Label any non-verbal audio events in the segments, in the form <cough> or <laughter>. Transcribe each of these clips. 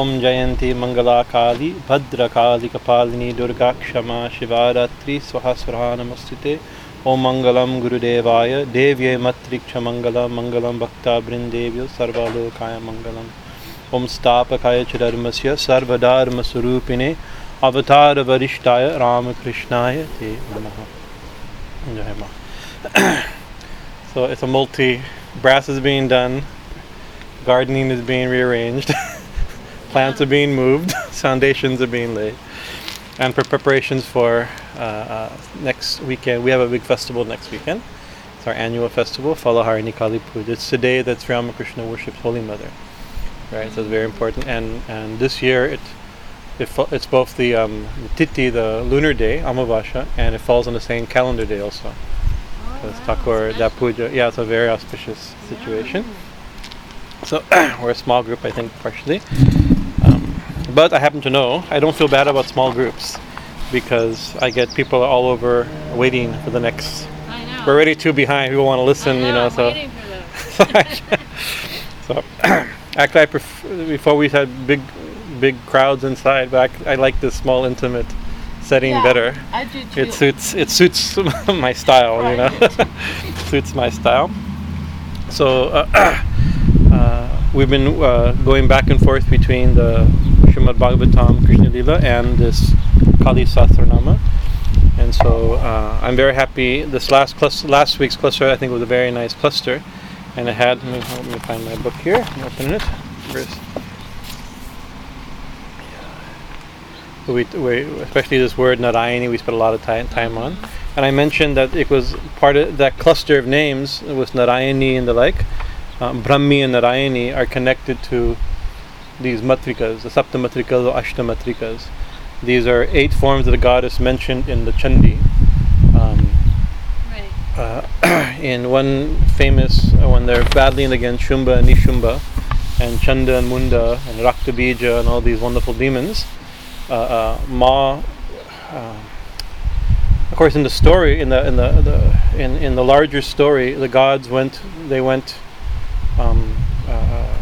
ॐ जयन्ती मङ्गलाकाली भद्रकालिकपालिनी दुर्गा क्षमा शिवारात्रि स्वः स्वहा नमस्ते ॐ मङ्गलं गुरुदेवाय देव्यै मत्रिक्षमङ्गलं मङ्गलं भक्तावृन्देव्यो सर्वलोकाय मङ्गलम् ॐ स्थापकाय च धर्मस्य सर्वधर्मस्वरूपिणे अवतारवरिष्ठाय रामकृष्णाय ते नमः Jai Ma. so it's a multi brass is being done gardening is being rearranged <laughs> plants are being moved <laughs> foundations are being laid and for preparations for uh, uh, next weekend we have a big festival next weekend it's our annual festival Falaharini Kali Puja it's the day that Sri Ramakrishna worships Holy Mother right so it's very important and and this year it it fa- it's both the um, Tithi, the lunar day, Amavasya, and it falls on the same calendar day also. So it's Thakur, that puja. Yeah, it's a very auspicious situation. So <clears throat> we're a small group, I think, partially. But I happen to know I don't feel bad about small groups because I get people all over waiting for the next. I know. We're already two behind. People want to listen, know, you know. So, waiting for them. <laughs> so <clears throat> actually, I pref- before we had big, big crowds inside, but I, I like this small, intimate setting Yeah, better. I do too. It suits it suits <laughs> my style, you know. <laughs> suits my style. So uh, <clears throat> uh, we've been uh, going back and forth between the Srimad Bhagavatam Krishna Lila and this Kali Sahasranama. And so uh, I'm very happy. This last cluster, last week's cluster, I think was a very nice cluster, and it had. Let me, let me find my book here. I'm opening it. We, we, especially this word Narayani, we spent a lot of time, time on. And I mentioned that it was part of that cluster of names with Narayani and the like. Um, Brahmi and Narayani are connected to these matrikas, the Sapta matrikas or Ashta matrikas. These are eight forms of the goddess mentioned in the Chandi. Um, Right. uh, <clears throat> in one famous uh, when they're battling against Shumba and Nishumba and Chanda and Munda and Raktabija and all these wonderful demons, uh, uh, Ma, uh, of course, in the story, in the in the, the in, in the larger story, the gods went they went um, uh,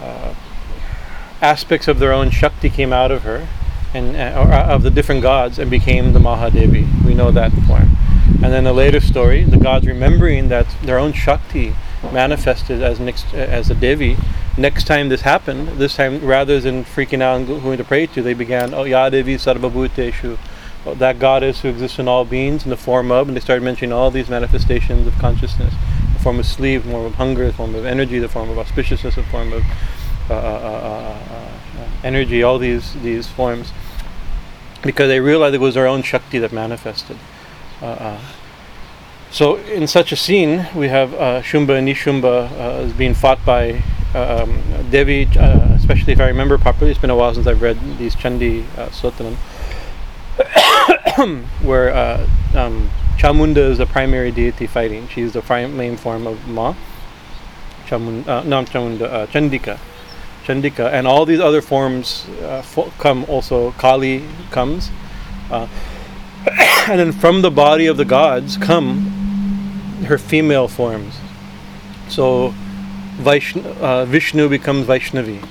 uh, aspects of their own Shakti came out of her, and uh, or, uh, of the different gods, and became the Mahadevi. We know that form. And then a later story, the gods remembering that their own Shakti manifested as as a Devi. Next time this happened, this time rather than freaking out and going to pray to, they began, Oh Ya Devi Sarvabhuteshu, oh, that goddess who exists in all beings in the form of, and they started mentioning all these manifestations of consciousness, the form of sleep, the form of hunger, the form of energy, the form of auspiciousness, the form of uh, uh, uh, uh, uh, energy, all these these forms, because they realized it was their own Shakti that manifested. So in such a scene, we have Shumba and Nishumba is being fought by um, Devi, especially if I remember properly. It's been a while since I've read these Chandi uh, Sotram, <coughs> where um, Chamunda is the primary deity fighting. She is the main form of Ma. Chamun, uh, Chamunda, uh, Chandika. Chandika, and all these other forms uh, fo- come also. Kali comes. Uh, <coughs> and then from the body of the gods come her female forms. So Vaishn- uh, Vishnu becomes Vaishnavi,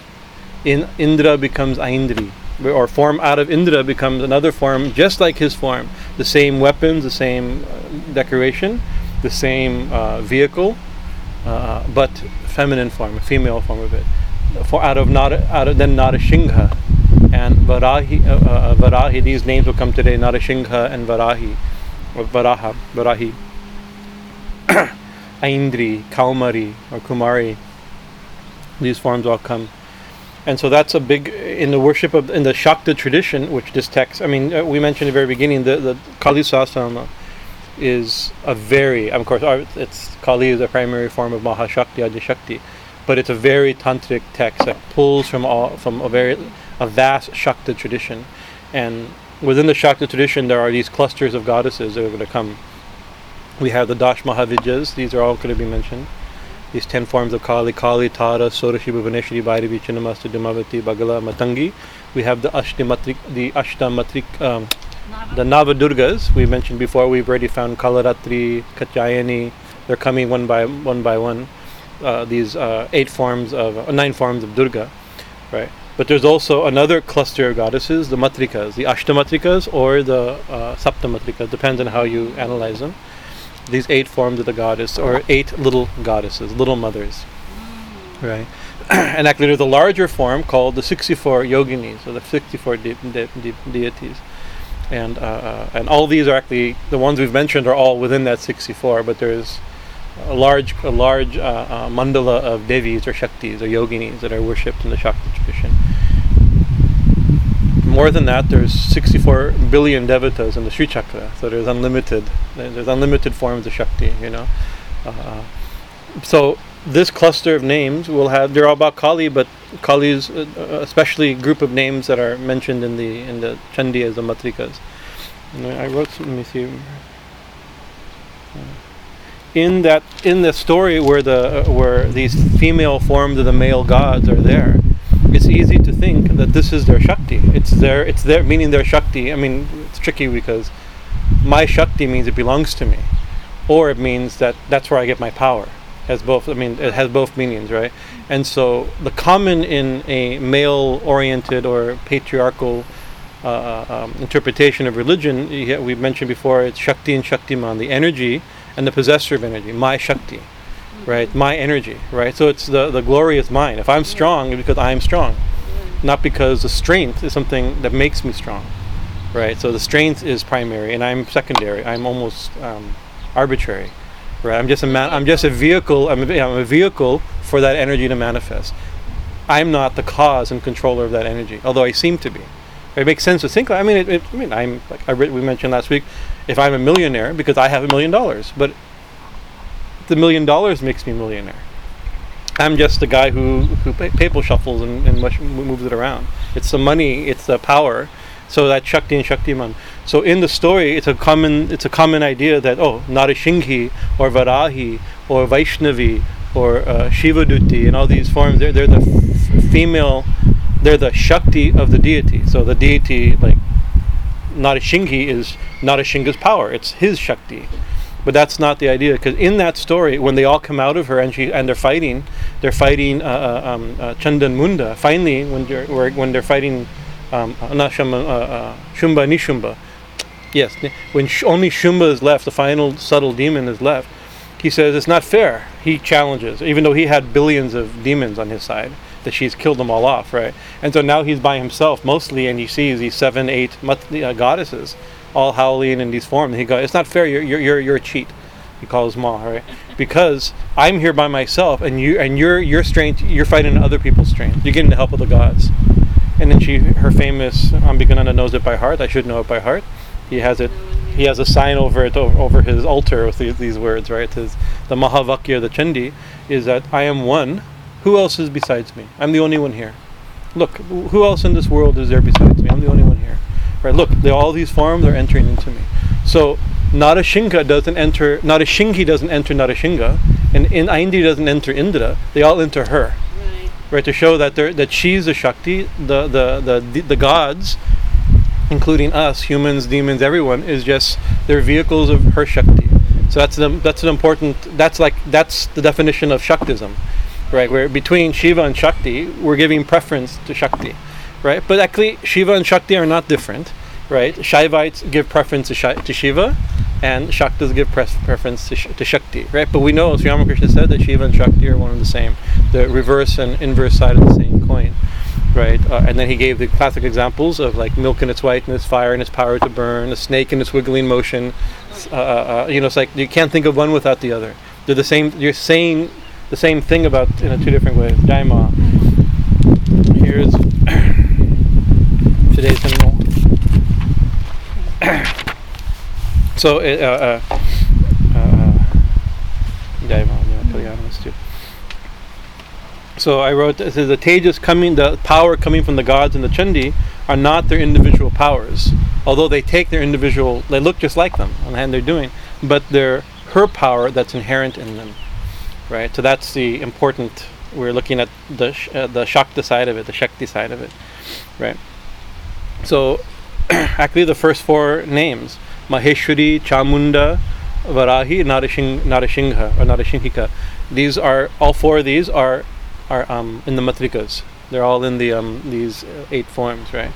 In- Indra becomes Aindri, or form out of Indra becomes another form just like his form. The same weapons, the same uh, decoration, the same uh, vehicle, uh, but feminine form, a female form of it. For out of Nara, out of then Narashingha and Varahi, uh, uh, Varahi. These names will come today: Narashingha and Varahi, or Varaha, Varahi. <coughs> Aindri, Kaumari, or Kumari. These forms all come, and so that's a big in the worship of in the Shakta tradition, which this text. I mean, uh, we mentioned at the very beginning the the Kali Sahasranama is a very, of course, it's Kali is the primary form of Mahashakti, Adishakti, but it's a very tantric text that pulls from all from a very a vast Shakta tradition, and within the Shakta tradition there are these clusters of goddesses that are going to come. We have the Dash Mahavidyas; these are all going to be mentioned. These ten forms of Kali, Kali, Tara, Sorashi, Bhuvaneshwari, Bhairavi, Chinnamasta, Dhumavati, Bagala, Matangi. We have the Ashtamatrik, the Ashtamatrik, um, the Navadurgas we mentioned before. We've already found Kalaratri, Katyayani. They're coming one by one by one. Uh, these uh, eight forms of uh, nine forms of Durga. right? But there's also another cluster of goddesses, the matrikas, the ashtamatrikas or the uh, saptamatrikas, depends on how you analyze them. These eight forms of the goddess, or eight little goddesses, little mothers, right? <clears throat> and actually, there's a larger form called the 64 yoginis, or the 64 de- de- de- deities. And uh, uh, and all these are actually the ones we've mentioned are all within that 64, but there's a large a large uh, uh, mandala of devis or shaktis or yoginis that are worshipped in the Shakti tradition. More than that, there's 64 billion devatas in the Sri Chakra, so there's unlimited there's unlimited forms of Shakti, you know. Uh, so this cluster of names will have they're all about Kali, but Kali's uh, especially group of names that are mentioned in the in the Chandi the Matrikas. And I wrote let me see. In that in the story where the uh, where these female forms of the male gods are there, it's easy to think that this is their Shakti. It's their it's their meaning their Shakti. I mean it's tricky because my Shakti means it belongs to me. Or it means that that's where I get my power has both. I mean, it has both meanings, right? And so the common in a male-oriented or patriarchal uh, uh um, interpretation of religion, we mentioned before, it's Shakti and Shaktiman, the energy and the possessor of energy, my Shakti, right? My energy, right? So it's the the glory is mine. If I'm strong, it's because I'm strong, not because the strength is something that makes me strong, right? So the strength is primary, and I'm secondary. I'm almost um, arbitrary right? I'm just a man. I'm just a vehicle. I'm a, I'm a vehicle for that energy to manifest. I'm not the cause and controller of that energy, although I seem to be. It makes sense to think. I mean, it, it, I mean, I'm like I we mentioned last week. If I'm a millionaire because I have a million dollars, but the million dollars makes me millionaire. I'm just a guy who who paper shuffles and, and moves it around. It's the money. It's the power so that Shakti and Shaktiman. So in the story, it's a common it's a common idea that oh, Narasinghi or Varahi or Vaishnavi or uh, Shivaduti and all these forms, they're, they're the f- female, they're the Shakti of the deity. So the deity, like Narasinghi, is Narasingha's power. It's his Shakti. But that's not the idea, because in that story, when they all come out of her and she and they're fighting, they're fighting uh, uh um, uh, Chandan Munda. Finally, when they're when they're fighting um, not Shamba, uh, uh, Shumba Nishumba. Yes, when sh- only Shumba is left, the final subtle demon is left, he says it's not fair. He challenges, even though he had billions of demons on his side, that she's killed them all off, right? And so now he's by himself mostly, and he sees these seven, eight uh, goddesses all howling in these forms. And he goes, "It's not fair. You're you're you're, you're a cheat." He calls Ma, right? Because I'm here by myself, and you and your your strength, you're fighting other people's strength. You're getting the help of the gods. And then she, her famous Ambikananda knows it by heart. I should know it by heart. He has it. He has a sign over it over his altar with these, these words. Right, his the Mahavakya, the Chandi, is that I am one. Who else is besides me? I'm the only one here. Look, who else in this world is there besides me? I'm the only one here. Right. Look, they, all these forms are entering into me. So Narasingha doesn't enter. Narasinghi doesn't enter Narasingha, and in Aindri doesn't enter Indra. They all enter her right? To show that that she's the Shakti, the the the the gods, including us, humans, demons, everyone, is just they're vehicles of her Shakti. So that's the, that's an important. That's like that's the definition of Shaktism, right? Where between Shiva and Shakti, we're giving preference to Shakti, right? But actually, Shiva and Shakti are not different, right? Shaivites give preference to, to Shiva, and Shaktas give preference to, sh- to Shakti, right? But we know, as Ramakrishna said, that Shiva and Shakti are one and the same, the reverse and inverse side of the same coin, right? Uh, and then he gave the classic examples of like milk and its whiteness, fire and its power to burn, a snake and its wiggling motion. Uh, uh, uh, you know, it's like you can't think of one without the other. They're the same. You're saying the same thing about in a two different ways. Daima. Here's today's <coughs> hymnal. So, uh, uh, uh, so I wrote this is the tejas coming, the power coming from the gods and the chandi are not their individual powers, although they take their individual, they look just like them on the hand they're doing, but they're her power that's inherent in them, right? So that's the important. We're looking at the uh, the shakti side of it, the shakti side of it, right? So, <clears throat> actually, the first four names Maheshwari, Chamunda, Varahi, Narasing, Narasingha or Narasingika. These are all four of these are are um, in the matrikas, They're all in the um, these uh, eight forms, right?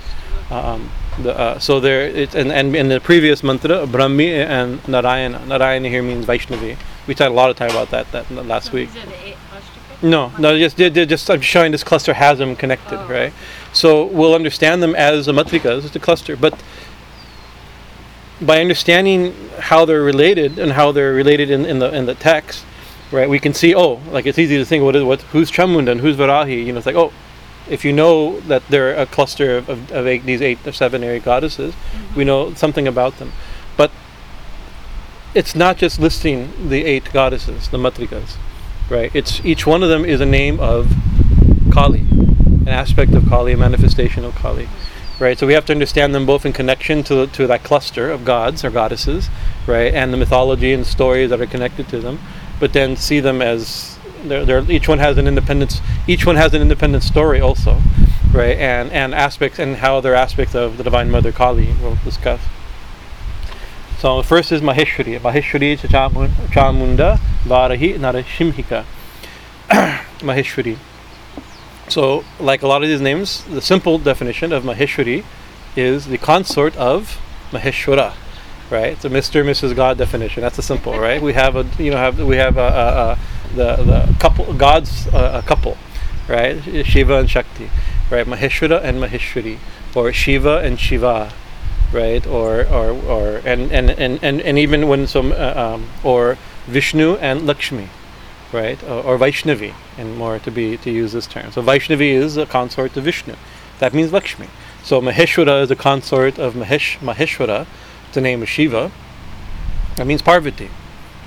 Um, the, uh, so there, it's and, and in the previous mantra, Brahmi and Narayana. Narayana here means Vaishnavi. We talked a lot of time about that that last So week. These are the eight? No, no, just they're, they're just I'm showing this cluster has them connected, Oh. right? So we'll understand them as a matrikas, it's a cluster, but by understanding how they're related and how they're related in, in the in the text, right? We can see, oh, like it's easy to think what is what who's Chamunda and who's Varahi. You know, it's like oh, if you know that they're a cluster of, of, of eight, these eight or seven area goddesses, mm-hmm. we know something about them, but it's not just listing the eight goddesses, the matrikas, right? It's each one of them is a name of Kali, an aspect of Kali, a manifestation of Kali, right? So we have to understand them both in connection to to that cluster of gods or goddesses, right, and the mythology and stories that are connected to them, but then see them as they're, they're, each one has an independence. each one has an independent story also, right, and and aspects and how they're aspects of the Divine Mother Kali. We'll discuss. So the first is Maheshwari. Maheshwari Chamunda Varahi Narashimhika. <coughs> Maheshwari. So, like a lot of these names, the simple definition of Maheshwari is the consort of Maheshwara, right? It's a Mr. Mrs. God definition. That's a simple, right? We have a you know have we have a, a, a the the couple gods uh, a couple, right? Shiva and Shakti, right? Maheshwara and Maheshwari, or Shiva and Shiva, right? Or or or and and and and, and even when some uh, um, or Vishnu and Lakshmi, right? Or, or Vaishnavi, and more to be to use this term. So Vaishnavi is a consort of Vishnu. That means Lakshmi. So Maheshwara is a consort of Mahesh Maheshwara, the name of Shiva. That means Parvati,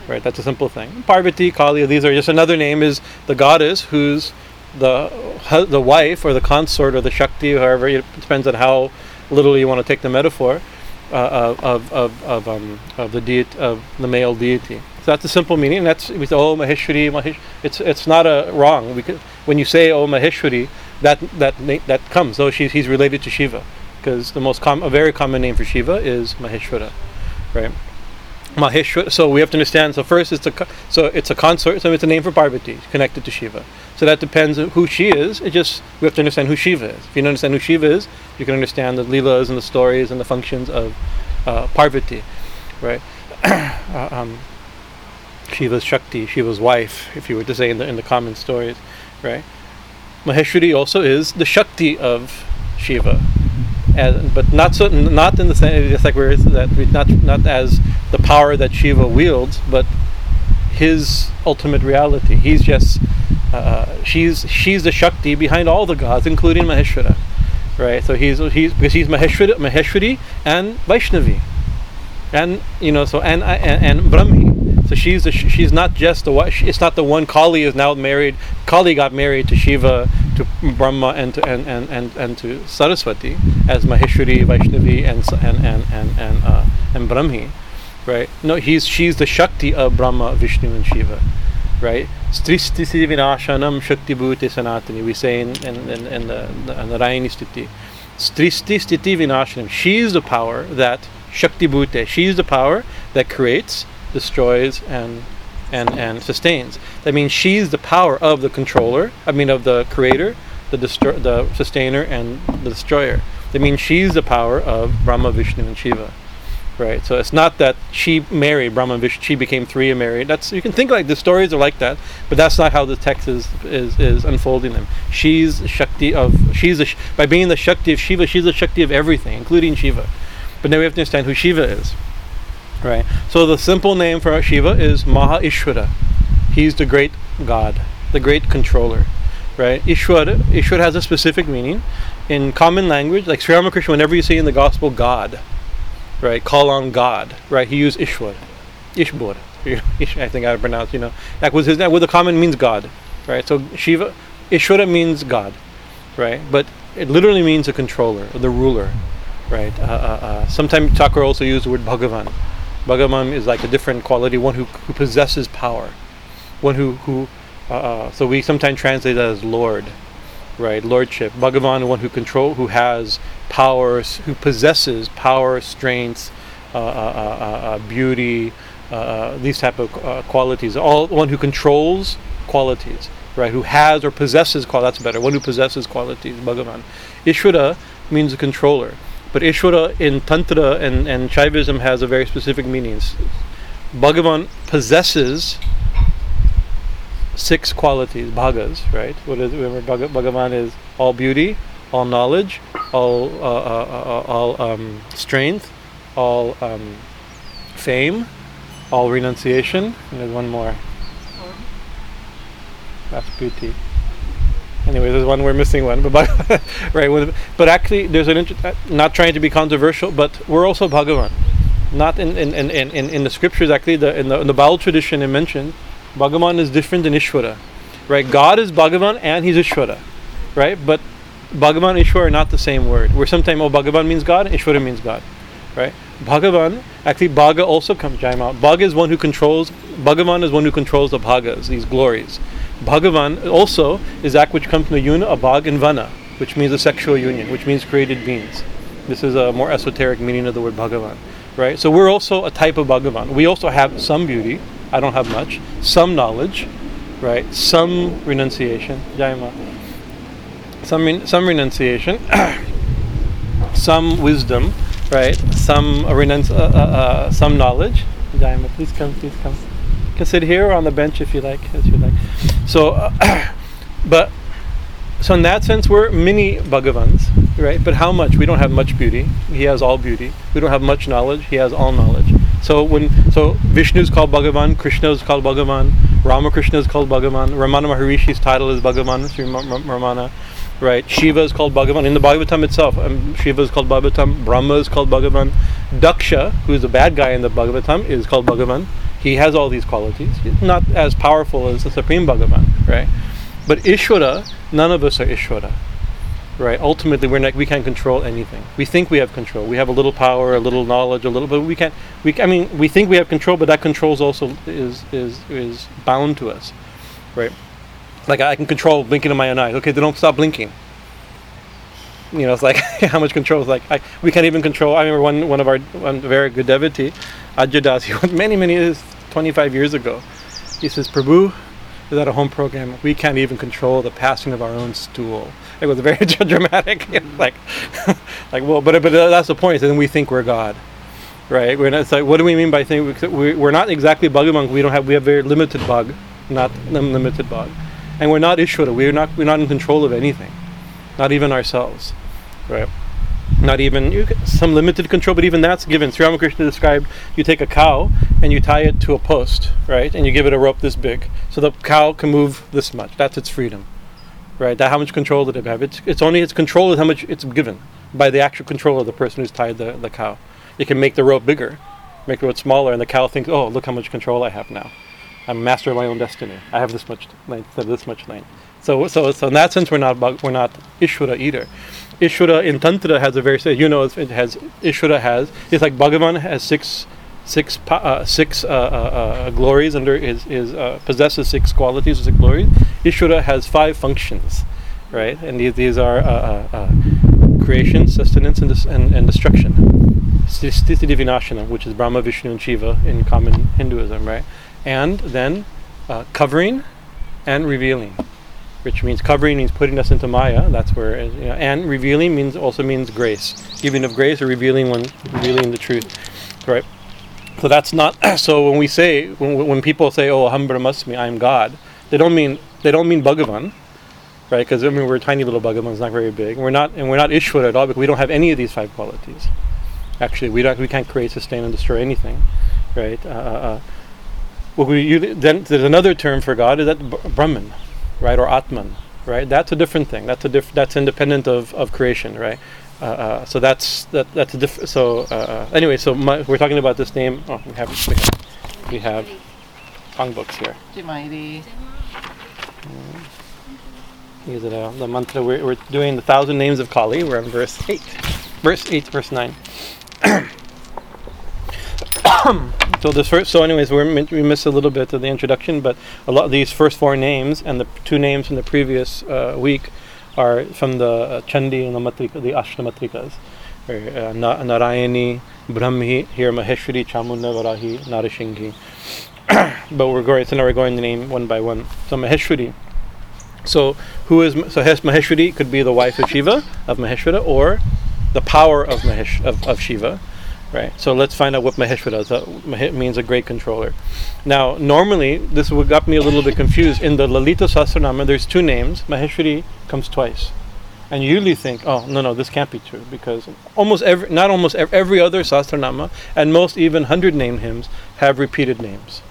right? That's a simple thing. Parvati, Kali, these are just another name is the goddess who's the the wife or the consort or the Shakti, however it depends on how literally you want to take the metaphor uh, of of of, um, of the deity of the male deity. So that's a simple meaning. And that's say, oh Maheshwari, Mahesh. It's it's not a wrong. We could, when you say oh Maheshwari, that that that comes. Oh, she's he's related to Shiva, because the most com- a very common name for Shiva is Maheshwara, right? Maheshwara. So we have to understand. So first, it's a so it's a consort. So it's a name for Parvati, connected to Shiva. So that depends on who she is. It just we have to understand who Shiva is. If you don't understand who Shiva is, you can understand the leelas and the stories and the functions of uh, Parvati, right? <clears throat> uh, um, Shiva's Shakti, Shiva's wife, if you were to say in the in the common stories, right? Maheshwari also is the Shakti of Shiva, as, but not so not in the same just like we're that we not not as the power that Shiva wields, but his ultimate reality. He's just uh, she's she's the Shakti behind all the gods, including Maheshwara, right? So he's he's because he's Maheshwari, Maheshwari and Vaishnavi, and you know so and and, and Brahmi. So she's she's not just the one. It's not the one. Kali is now married. Kali got married to Shiva, to Brahma, and to and and and, and to Saraswati as Maheshwari, Vaishnavi, and and and and and, uh, and Brahmi, right? No, he's she's the Shakti of Brahma, Vishnu, and Shiva, right? Stristi vinashanam Shakti bhuti sanatani. We say in in, in, in the in the Stiti. Stristi stiti vinashanam. She's the power that Shakti bhute. She's the power that creates, destroys, and and and sustains. That means she's the power of the controller. I mean, of the creator, the destroy, the sustainer, and the destroyer. That means she's the power of Brahma, Vishnu, and Shiva. Right. So it's not that she married Brahma Vishnu. She became three and married. That's you can think like the stories are like that, but that's not how the text is is, is unfolding them. She's Shakti of she's sh- by being the Shakti of Shiva. She's the Shakti of everything, including Shiva. But now we have to understand who Shiva is. Right. So the simple name for Shiva is Maha Ishvara. He's the great God, the great controller. Right. Ishvara, Ishvara has a specific meaning. In common language, like Sri Ramakrishna, whenever you see in the gospel God, right, call on God, right, he used Ishwar. Ishbor. <laughs> I think I pronounced, you know. That was his name. Well, the common means God. Right. So Shiva Ishvara means God. Right. But it literally means a controller, the ruler. Right. Uh, uh, uh, sometimes Thakur also used the word Bhagavan. Bhagavan is like a different quality, one who, who possesses power, one who who. Uh, uh, so we sometimes translate that as Lord, right? Lordship. Bhagavan, one who control, who has powers, who possesses power, strength, uh, uh, uh, uh, uh, beauty, these type of qualities. All one who controls qualities. right? Who has or possesses qualities. That's better. One who possesses qualities, Bhagavan. Ishvara means a controller. But Ishvara in Tantra and, and Shaivism has a very specific meaning. Bhagavan possesses six qualities, bhagas, right? What is remember Bhagavan is all beauty, all knowledge, all uh, uh, uh, all um, strength, all um, fame, all renunciation, and there's one more. That's beauty. Anyway, there's one we're missing one, <laughs> but right. But actually, there's an inter- uh, not trying to be controversial, but we're also Bhagavan. Not in in, in, in, in the scriptures actually. The in the in the Baul tradition it mentioned Bhagavan is different than Ishvara, right? God is Bhagavan and he's Ishvara, right? But Bhagavan and Ishvara are not the same word. Where sometimes oh Bhagavan means God, Ishvara means God, right? Bhagavan actually Bhaga also comes Jaima. Bhaga is one who controls. Bhagavan is one who controls the Bhagas, these glories. Bhagavan also is that which comes from the yuna, of Bhag and Vana, which means a sexual union, which means created beings. This is a more esoteric meaning of the word Bhagavan, right? So we're also a type of Bhagavan. We also have some beauty. I don't have much. Some knowledge, right? Some renunciation. Jaima. Some some renunciation. <coughs> some wisdom, right? Some renunci- uh, uh, uh, some knowledge. Jaima, please come. Please come. You can sit here or on the bench if you like, as you like. So, <coughs> but so in that sense, we're mini Bhagavans, right? But how much? We don't have much beauty. He has all beauty. We don't have much knowledge. He has all knowledge. So when so Vishnu is called Bhagavan, Krishna is called Bhagavan, Ramakrishna is called Bhagavan, Ramana Maharishi's title is Bhagavan, Sri Ramana, right? Shiva is called Bhagavan in the Bhagavatam itself. Um, Shiva is called Bhagavatam. Brahma is called Bhagavan. Daksha, who is the bad guy in the Bhagavatam, is called Bhagavan. He has all these qualities. He's not as powerful as the Supreme Bhagavan, right? But Ishvara, none of us are Ishvara, right? Ultimately, we're not, we can't control anything. We think we have control. We have a little power, a little knowledge, a little, but we can't. We, I mean, we think we have control, but that control is also is is is bound to us, right? Like I can control blinking of my own eyes. Okay, they don't stop blinking. You know, it's like <laughs> how much control is like I, we can't even control. I remember one one of our one very good devotee, Ajay he <laughs> went many many years, 25 years ago. He says, Prabhu, is at a home program. We can't even control the passing of our own stool. It was very <laughs> dramatic. like, like well, but but that's the point. Then we think we're God, right? We're not, it's like, what do we mean by think we, we're not exactly bug We don't have we have very limited bug, not unlimited bug, and we're not Ishvara. We're not we're not in control of anything, not even ourselves, right? not even you, some limited control, but even that's given. Sri Ramakrishna described you take a cow and you tie it to a post, right, and you give it a rope this big, so the cow can move this much. That's its freedom, right? That how much control did it have? It's it's only its control is how much it's given by the actual control of the person who's tied the, the cow. It can make the rope bigger, make the rope smaller, and the cow thinks, oh, look how much control I have now. I'm master of my own destiny. I have this much length this much length. So, so, so in that sense, we're not we're not Ishvara either. Ishvara in Tantra has a very you know it has Ishvara has it's like Bhagavan has six six uh, six uh, uh, uh, glories under his his uh, possesses six qualities six glories. Ishvara has five functions, right? And these these are uh, creation, sustenance, and, and, and destruction. Sthiti Vinashana, which is Brahma, Vishnu, and Shiva in common Hinduism, right? And then covering and revealing which means covering means putting us into Maya. That's where, you know, and revealing means also means grace, giving of grace or revealing when revealing the truth, right? So that's not. <clears throat> So when we say when, when people say, "Oh, Aham Brahmasmi, I am God," they don't mean they don't mean Bhagavan, right? Because I mean we're tiny little Bhagavans, not very big. We're not, and we're not Ishvara at all because we don't have any of these five qualities. Actually, we don't. We can't create, sustain, and destroy anything, right? Uh, uh, uh well, we, you, then there's another term for God is that Brahman, right, or Atman, right? That's a different thing. That's a diff- That's independent of, of creation, right? Uh, uh, so that's that. That's a diff- So uh, uh anyway, so my, we're talking about this name. Oh, we have we have Pang books here. Mm. These are the, the mantra. We're, we're doing the thousand names of Kali. We're on verse eight, verse eight, verse nine. <clears throat> <coughs> so this first, so anyways, we we missed a little bit of the introduction, but a lot of these first four names and the two names from the previous uh, week are from the uh, Chandi and the Matrika, the Ashtamatrikas. Uh, Narayani, Brahmi, here Maheshwari, Chamunda, Varahi, Narasinghi. <coughs> but we're going, so now we're going to name one by one. So Maheshwari So who is so Hes- Maheshwari could be the wife of Shiva of Maheshwara or the power of Mahesh of, of Shiva, right? So let's find out what Maheshwara is. Uh, Mahe- means a great controller. Now, normally this would got me a little bit confused. In the Lalita Sahasranama, there's two names. Maheshwari comes twice, and you usually think, oh no no, this can't be true because almost every not almost ev- every other Sahasranama and most even hundred name hymns have repeated names,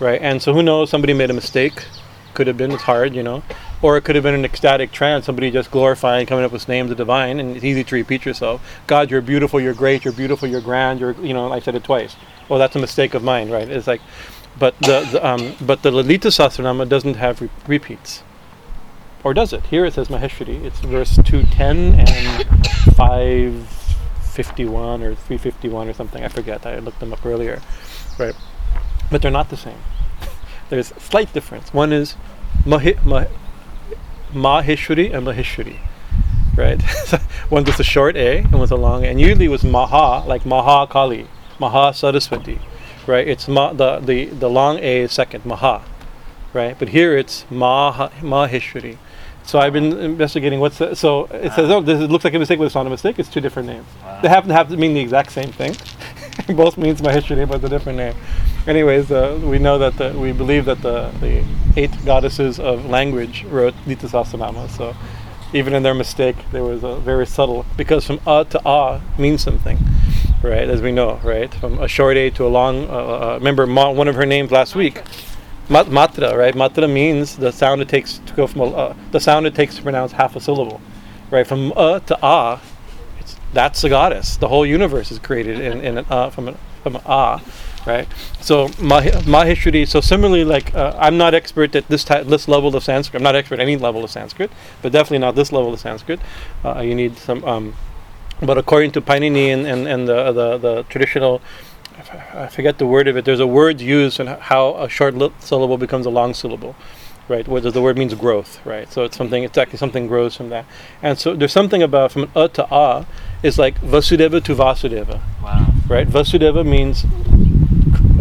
right? And so who knows? Somebody made a mistake. Could have been. It's hard, you know. Or it could have been an ecstatic trance, somebody just glorifying, coming up with names of divine, and it's easy to repeat yourself. God, you're beautiful, you're great, you're beautiful, you're grand, you're, you know, I said it twice. Well, that's a mistake of mine, right? It's like, but the, the um, but the Lalita Sahasranama doesn't have re- repeats, or does it? Here it says Maheshwari. It's verse two ten and five fifty one or three fifty one or something. I forget. I looked them up earlier, right? But they're not the same. <laughs> There's slight difference. One is Mahi, Mah, Maheshwari and Maheshwari, right? <laughs> one with a short A and one with a long A. And usually it was Maha, like Maha Kali, Maha Saraswati, right? It's ma, the, the, the long A is second, Maha, right? But here it's Maha, Maheshwari. So I've been investigating what's the, so it says oh this is, looks like a mistake, but it's not a mistake. It's two different names. They happen to have to mean the exact same thing. <laughs> Both means Maheshwari, but it's a different name. Anyways, uh, we know that the, we believe that the, the eight goddesses of language wrote Lalita Sahasranama. So even in their mistake, there was a very subtle because from a to a means something, right? As we know, right? From a short a to a long. Uh, uh, remember ma, one of her names last week, Mat- matra, right? Matra means the sound it takes to go from a, uh, the sound it takes to pronounce half a syllable, right? From a to a, it's, that's the goddess. The whole universe is created in, in an uh, from an from an ah, right? So Mah- Maheshwari. So similarly, like uh, I'm not expert at this ty- this level of Sanskrit. I'm not expert at any level of Sanskrit, but definitely not this level of Sanskrit. Uh, you need some. Um, but according to Panini and, and, and the, the the traditional. I forget the word of it. There's a word used and how a short li- syllable becomes a long syllable, right? Whether the word means growth, right? So it's something. It's actually something grows from that. And so there's something about from a to a is like Vasudeva to Vasudeva, Wow. right? Vasudeva means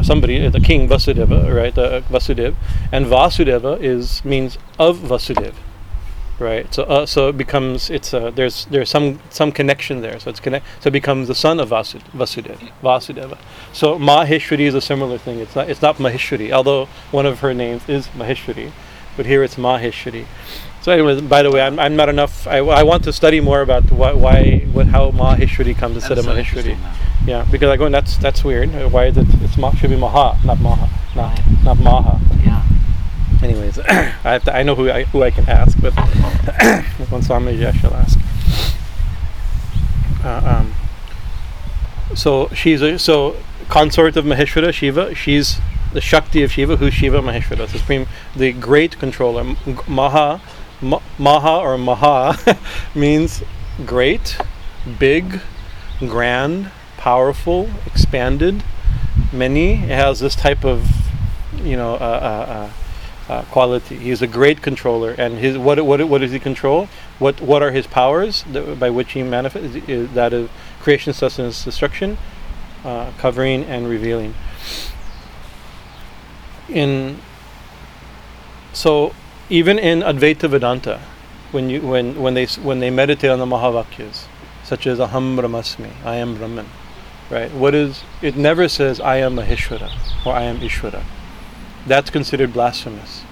somebody, the king Vasudeva, right? The Vasudev, and Vasudeva is means of Vasudev, right? So, uh, so it becomes it's uh, there's there's some some connection there. So it's connect. So it becomes the son of Vasud, Vasudev, Vasudeva. So Maheshwari is a similar thing. It's not it's not Maheshwari, although one of her names is Maheshwari, but here it's Maheshwari. So, anyways, by the way, I'm, I'm not enough. I, I want to study more about why, why what how Maheshwari comes instead of so Maheshwari. Yeah, because I go, that's that's weird. Uh, Why is it? It's ma, should be Maha, not Maha, not not Maha. Yeah. Anyways, <clears throat> I have to, I know who I who I can ask, but <clears throat> one Swamiji I shall ask. Uh, um, so she's a so consort of Maheshwara Shiva. She's the Shakti of Shiva. Who's Shiva Maheshwara? The supreme, the great controller. Maha, Ma- Maha or Maha <laughs> means great, big, grand, powerful, expanded, many. It has this type of, you know, uh, uh, uh, uh, quality. He's a great controller, and his what what what does he control? What what are his powers that, by which he manifests? That of creation, sustenance, destruction, uh, covering, and revealing. In so even in Advaita Vedanta, when you when when they when they meditate on the Mahavakyas, such as Aham Brahmasmi, I am Brahman, right? What is it? Never says I am Maheshwara or I am Ishwara. That's considered blasphemous,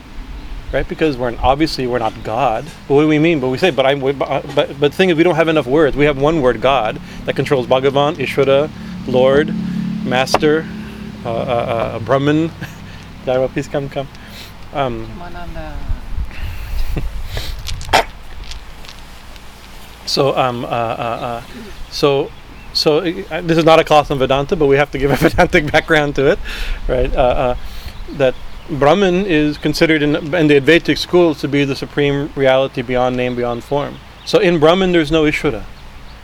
right? Because we're obviously we're not God. But what do we mean? But we say, but I'm. But but the thing is, we don't have enough words. We have one word, God, that controls Bhagavan, Ishwara, Lord, Master, uh, uh, uh, Brahman. <laughs> Dharma, please come, come. Um, Mananda. So, um, uh, uh, uh, so, so uh, this is not a class on Vedanta, but we have to give a <laughs> Vedantic background to it, right? Uh, that Brahman is considered in, in the Advaitic schools to be the supreme reality beyond name, beyond form. So in Brahman, there's no Ishvara.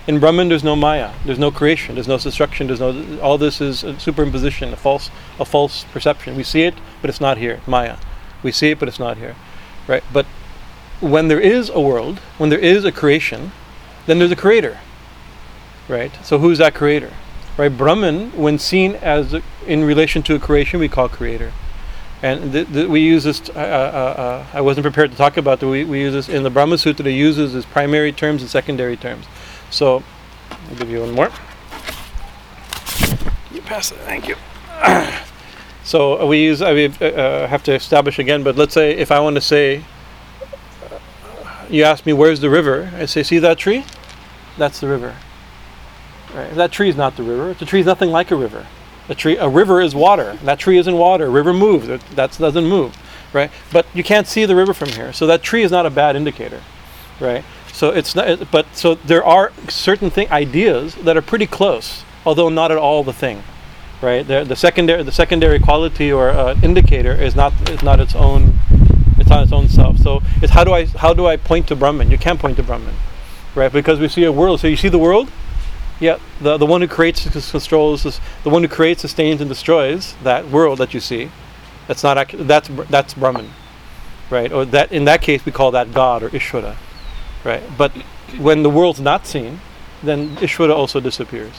In Brahman, there's no Maya. There's no creation. There's no destruction. There's no. All this is a superimposition, a false, a false perception. We see it, but it's not here. Maya. We see it, but it's not here, right? But when there is a world, when there is a creation, then there's a creator, right? So who's that creator, right? Brahman, when seen as a, in relation to a creation, we call creator, And th- th- we use this. Uh, uh, uh, I wasn't prepared to talk about that. We, we use this in the Brahma Sutra. It uses as primary terms and secondary terms. So, I'll give you one more. You pass it. Thank you. <clears throat> so uh, we use. I uh, uh, have to establish again. But let's say if I want to say, you ask me where's the river. I say, see that tree? That's the river. Right. That tree is not the river. The tree is nothing like a river. A tree, a river is water. That tree isn't water. River moves. That doesn't move, right? But you can't see the river from here, so that tree is not a bad indicator, right? So it's not. But so there are certain thing ideas that are pretty close, although not at all the thing, right? The, the secondary the secondary quality or uh, indicator is not is not its own. It's on its own self. So it's how do I how do I point to Brahman? You can't point to Brahman, right? Because we see a world. So you see the world yeah, the the one who creates, controls, is the one who creates, sustains, and destroys that world that you see. That's not that's that's Brahman, right? Or that in that case we call that God or Ishvara, right? But when the world's not seen, then Ishvara also disappears.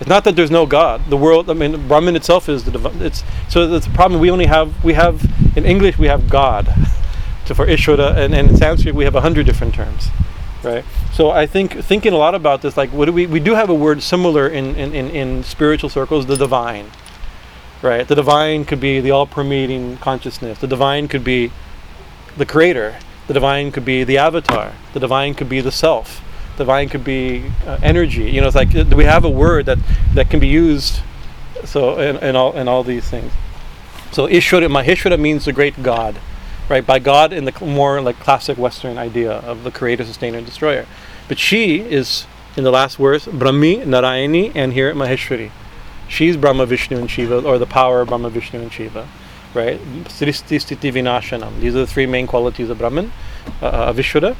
It's not that there's no God. The world, I mean, Brahman itself is the divine. It's so that's the problem. We only have we have in English we have God, <laughs> to for Ishvara, and, and in Sanskrit we have a hundred different terms right? So i think thinking a lot about this like what do we we do have a word similar in in, in, in spiritual circles the divine right? The divine could be the all-permeating consciousness. The divine could be the creator. The divine could be the avatar. The divine could be the self. The divine could be uh, energy. You know it's like do we have a word that that can be used so in, in all in all these things. So ishvara maheshwara means the great god right? By God in the more like classic Western idea of the creator, sustainer, and destroyer. But she is in the last verse Brahmi, Narayani, and here at Maheshwari. She's Brahma, Vishnu, and Shiva, or the power of Brahma, Vishnu, and Shiva, right? Sristi, Stiti, Vinashanam. These are the three main qualities of Brahman, uh, uh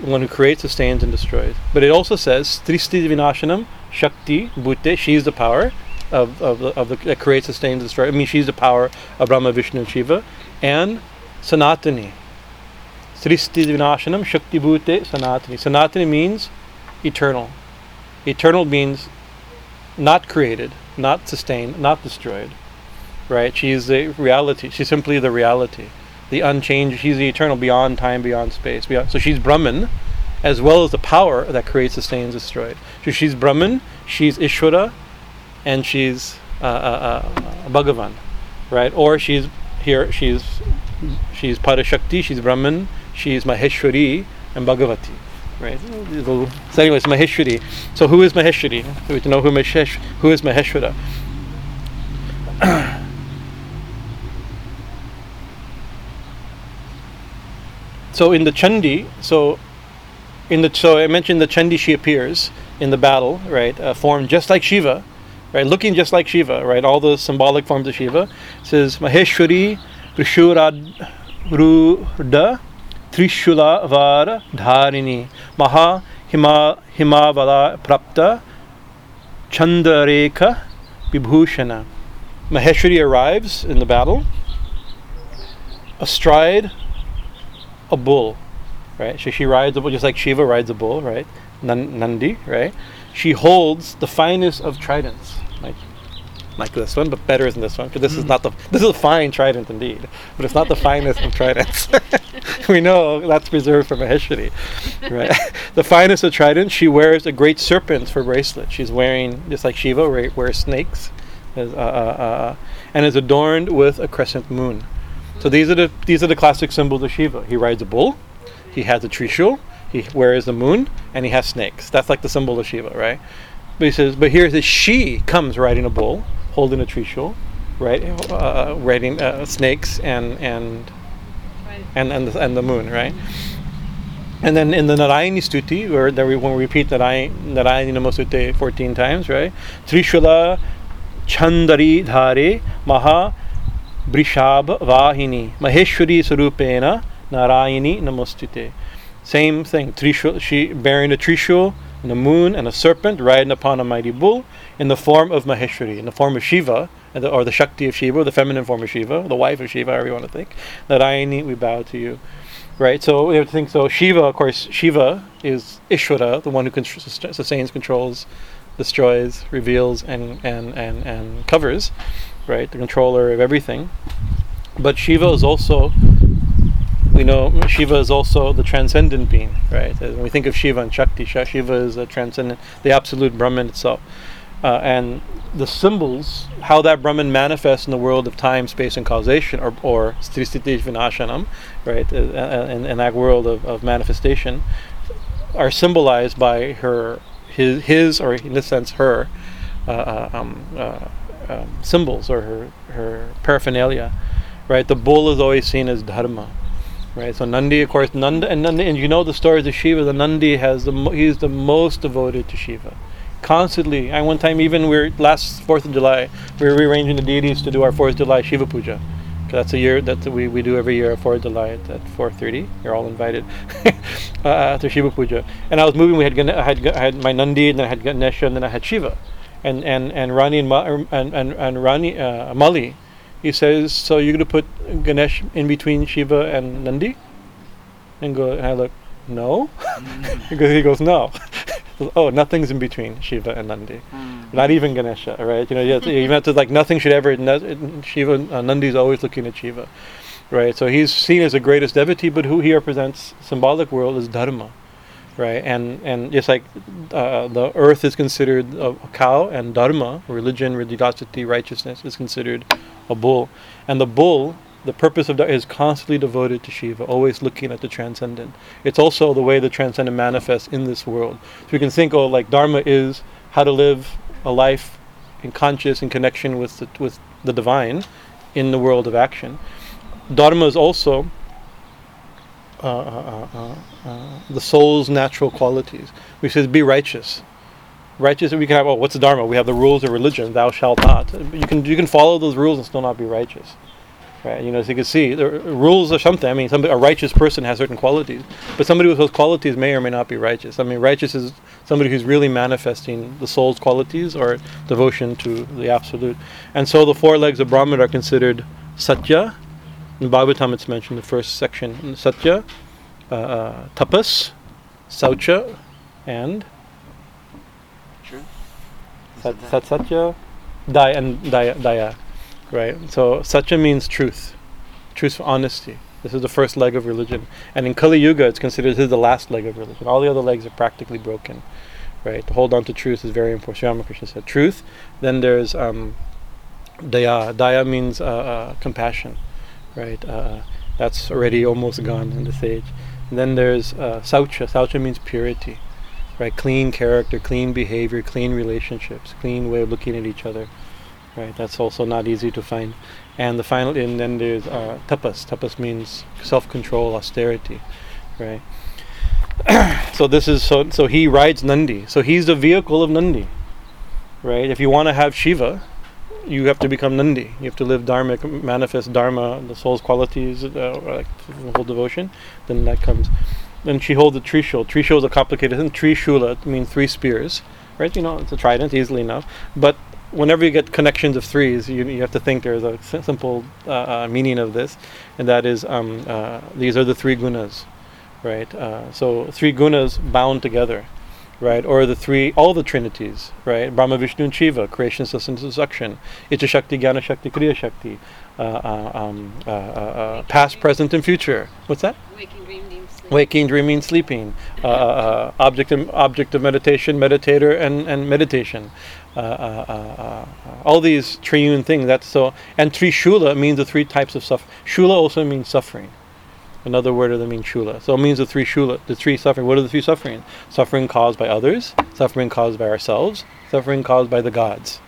one who creates, sustains, and destroys. But it also says Tristi Vinashanam, Shakti, Bhute. She's the power of, of, the, of the that creates, sustains, and destroys. I mean, she's the power of Brahma, Vishnu, and Shiva, and Sanatani. Sristi Vinashanam Shakti Bhute Sanatani. Sanatani means eternal. Eternal means not created, not sustained, not destroyed. Right? She's the reality. She's simply the reality. The unchanged. She's the eternal, beyond time, beyond space. Beyond, so she's Brahman, as well as the power that creates, sustains, destroys. So she's Brahman, she's Ishvara, and she's uh, uh, uh, Bhagavan. Right? Or she's here, she's she's Parashakti, she's Brahman, she's Maheshwari, and Bhagavati. Right? So, anyways, Maheshwari. So, who is Maheshwari? So We know who, Mahesh, who is Maheshwara. <clears throat> so, in the Chandi, so in the so I mentioned the Chandi, she appears in the battle, right? Uh, formed just like Shiva, right? Looking just like Shiva, right? All the symbolic forms of Shiva. It says Maheshwari Trishurada Trishulavara Dharini Maha Hima, Himavala Prapta Chandareka Vibhushana. Maheshwari arrives in the battle astride a bull, right? So she rides a bull just like Shiva rides a bull, right? Nandi, right? She holds the finest of tridents, like like this one, but better than this one because this mm. is not the this is a fine trident indeed, but it's not the finest of tridents. <laughs> we know that's reserved for Maheshwari, right? <laughs> the finest of tridents. She wears a great serpent for bracelet. She's wearing just like Shiva wears snakes, uh, uh, uh, and is adorned with a crescent moon. So these are the these are the classic symbols of Shiva. He rides a bull, he has a trishul, he wears the moon, and he has snakes. That's like the symbol of Shiva, right? But he says, but here's this she comes riding a bull holding a trishul, right? Uh, riding uh, snakes and and right. and and the, and the moon, right? And then in the Narayani Stuti, where we, when we repeat Narayani, Narayani Namostute 14 times, right? Trishula Chandari Dhare Maha Brishab Vahini Maheshwari Sarupena Narayani Namostute. Same thing. Trishul, she bearing a trishul and a moon and a serpent riding upon a mighty bull in the form of Maheshwari, in the form of Shiva, or the Shakti of Shiva, the feminine form of Shiva, the wife of Shiva, however you want to think. That Narayani, we bow to you. Right, so we have to think. So Shiva, of course, Shiva is Ishvara, the one who sustains, controls, destroys, reveals, and and and and covers, right, the controller of everything. but Shiva is also we know Shiva is also the transcendent being, right? When we think of Shiva and Shakti, Shiva is a transcendent, the absolute Brahman itself. Uh, and the symbols, how that Brahman manifests in the world of time, space, and causation, or, or Stristhiti Vinashanam, right, uh, uh, in, in that world of, of manifestation, are symbolized by her, his, his or in this sense, her uh, uh um, um, symbols or her, her paraphernalia, right? The bull is always seen as dharma, right? So Nandi, of course, Nanda and Nandi, and you know the stories of Shiva. The Nandi has the he's the most devoted to Shiva constantly. I one time even we are last Fourth of July, we were rearranging the deities to do our Fourth of July Shiva Puja. That's a year that we, we do every year at Fourth of July at, at 4:30. You're all invited <laughs> uh, to Shiva Puja. And I was moving. We had I had I had my Nandi, and then I had Ganesha, and then I had Shiva, and and and Rani and Ma, and and, and Rani uh, Mali. He says, "So you're going to put Ganesh in between Shiva and Nandi?" And go and I look, no, mm. <laughs> because he goes no. <laughs> oh, nothing's in between Shiva and Nandi. Mm. Not even Ganesha, right? You know, you have to, you have to like nothing should ever. Shiva, uh, Nandi's always looking at Shiva, right? So he's seen as the greatest devotee, but who he represents, symbolic world, is Dharma, right? And and just like uh, the earth is considered a, a cow, and Dharma, religion, religiosity, righteousness, is considered a bull, and the bull the purpose of is constantly devoted to Shiva, always looking at the transcendent. It's also the way the transcendent manifests in this world. So we can think, oh, like Dharma is how to live a life in conscious in connection with the, with the divine in the world of action. Dharma is also uh, uh, uh, the soul's natural qualities. We says be righteous. Righteous. We can have. Oh, what's the dharma? We have the rules of religion. Thou shalt not. You can you can follow those rules and still not be righteous. Right? You know, as you can see, the rules are something. I mean, somebody, a righteous person has certain qualities, but somebody with those qualities may or may not be righteous. I mean, righteous is somebody who's really manifesting the soul's qualities or devotion to the absolute. And so the four legs of Brahman are considered satya. In Bhagavatam, it's mentioned in the first section. in Satya, uh, uh, tapas, saucha, and Sat, sat, satya, daya, and daya, daya right? So satya means truth, truth for honesty. This is the first leg of religion, and in Kali Yuga, it's considered this is the last leg of religion. All the other legs are practically broken, right? To hold on to truth is very important. Sri Ramakrishna said truth. Then there's um, daya. Daya means uh, uh, compassion, right? Uh, that's already almost gone in this age. And then there's uh, saucha. Saucha means purity, right? Clean character, clean behavior, clean relationships, clean way of looking at each other right? That's also not easy to find. And the final, and then there's uh, tapas. Tapas means self-control, austerity, right? <clears throat> so this is so. So he rides Nandi. So he's the vehicle of Nandi, right? If you want to have Shiva, you have to become Nandi. You have to live dharmic, manifest dharma, the soul's qualities, uh, like whole devotion. Then that comes. Then she holds a trishul. Trishul is a complicated thing. Trishula means three spears, right? You know, it's a trident, easily enough. But whenever you get connections of threes, you, you have to think there's a simple uh, uh, meaning of this, and that is um, uh, these are the three gunas, right? Uh, so three gunas bound together, right? Or the three, all the trinities, right? Brahma, Vishnu, and Shiva, creation, sustenance, destruction, Icha Shakti, Jnana Shakti, Kriya Shakti, uh, uh, um, past, present, and future. What's that? Waking, dreaming, sleeping. Waking, dreaming, sleeping. object, of, object of meditation, meditator, and, and meditation. Uh, uh, uh, all these triune things. That's so. And Trishula means the three types of suffering. Shula also means suffering. Another word of the mean shula. So it means the three shula, the three suffering. What are the three suffering? Suffering caused by others, suffering caused by ourselves, suffering caused by the gods.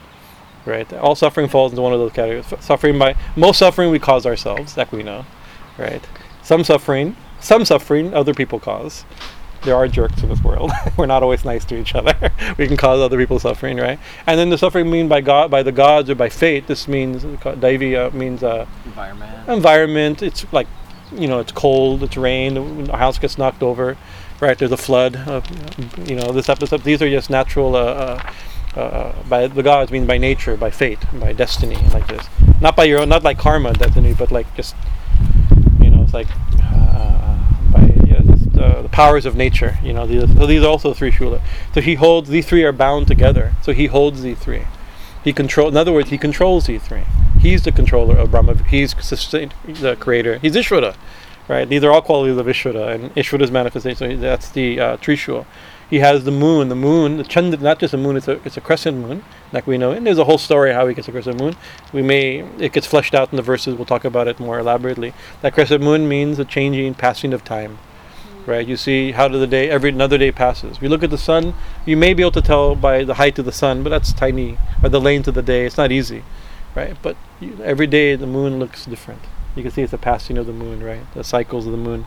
Right? All suffering falls into one of those categories. Suffering by most suffering we cause ourselves, that we know. Right? Some suffering, some suffering other people cause there are jerks in this world. <laughs> We're not always nice to each other. <laughs> we can cause other people suffering, right? And then the suffering mean by God, by the gods, or by fate. This means uh, means uh, environment. Environment. It's like, you know, it's cold. It's rain. The house gets knocked over, right? There's a flood. Uh, you know, this episode. These are just natural. Uh, uh, uh, by the gods mean by nature, by fate, by destiny, like this. Not by your own, not like karma, destiny, but like just, you know, it's like uh, the powers of nature. You know, these, so these are also three shula. So he holds these three are bound together. So he holds these three. He control. In other words, he controls these three. He's the controller of Brahma. He's the creator. He's Ishvara, right? These are all qualities of Ishvara, and Ishvara's manifestation. That's the uh, Trishul. He has the moon. The moon, the Chanda, not just a moon. It's a it's a crescent moon, like we know. And there's a whole story how he gets a crescent moon. We may it gets fleshed out in the verses. We'll talk about it more elaborately. That crescent moon means the changing, passing of time right? You see how the day every another day passes. We look at the sun. You may be able to tell by the height of the sun, but that's tiny. Or the length of the day. It's not easy, right? But you, every day the moon looks different. You can see it's the passing of the moon, right? The cycles of the moon.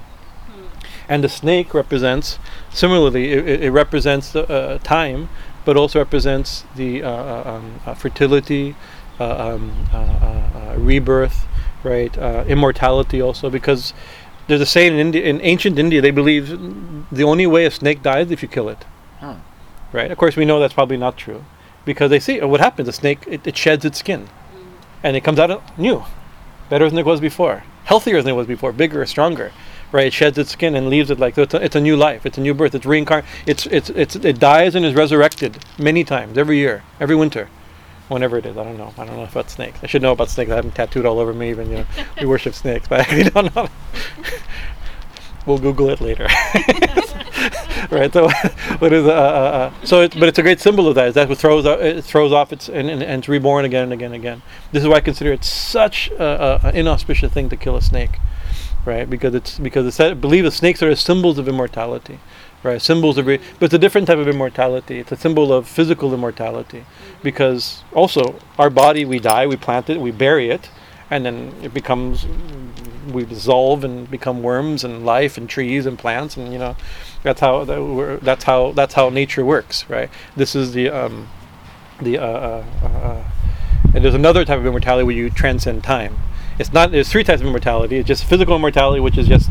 And the snake represents, similarly, it, it represents the uh, time, but also represents the uh, uh um, uh, fertility, uh, um, uh, rebirth, right? immortality also, because there's a saying in India, in ancient India, they believe the only way a snake dies is if you kill it. Huh. Right. Of course, we know that's probably not true, because they see what happens. A snake it, it sheds its skin. And it comes out new, better than it was before, healthier than it was before, bigger, stronger. Right. It sheds its skin and leaves it like so it's, a, it's a new life. It's a new birth. It's reincarnate. It's it's it's it dies and is resurrected many times every year, every winter whenever it is. I don't know. I don't know about snakes. I should know about snakes. I have them tattooed all over me. Even you know, we worship snakes, but <laughs> I don't know. <laughs> we'll Google it later. <laughs> <laughs> right. So, <laughs> what is uh, uh, uh, so? But it's a great symbol of that. Is that what throws uh, it throws off its and, and, and, it's reborn again and again and again. This is why I consider it such an inauspicious thing to kill a snake, right? Because it's because it's I believe the snakes are symbols of immortality right? Symbols of, re- but it's a different type of immortality. It's a symbol of physical immortality, because also our body, we die, we plant it, we bury it, and then it becomes, we dissolve and become worms and life and trees and plants, and you know, that's how that that's how that's how nature works, right? This is the um, the uh, uh, uh, and there's another type of immortality where you transcend time. It's not. There's three types of immortality. It's just physical immortality, which is just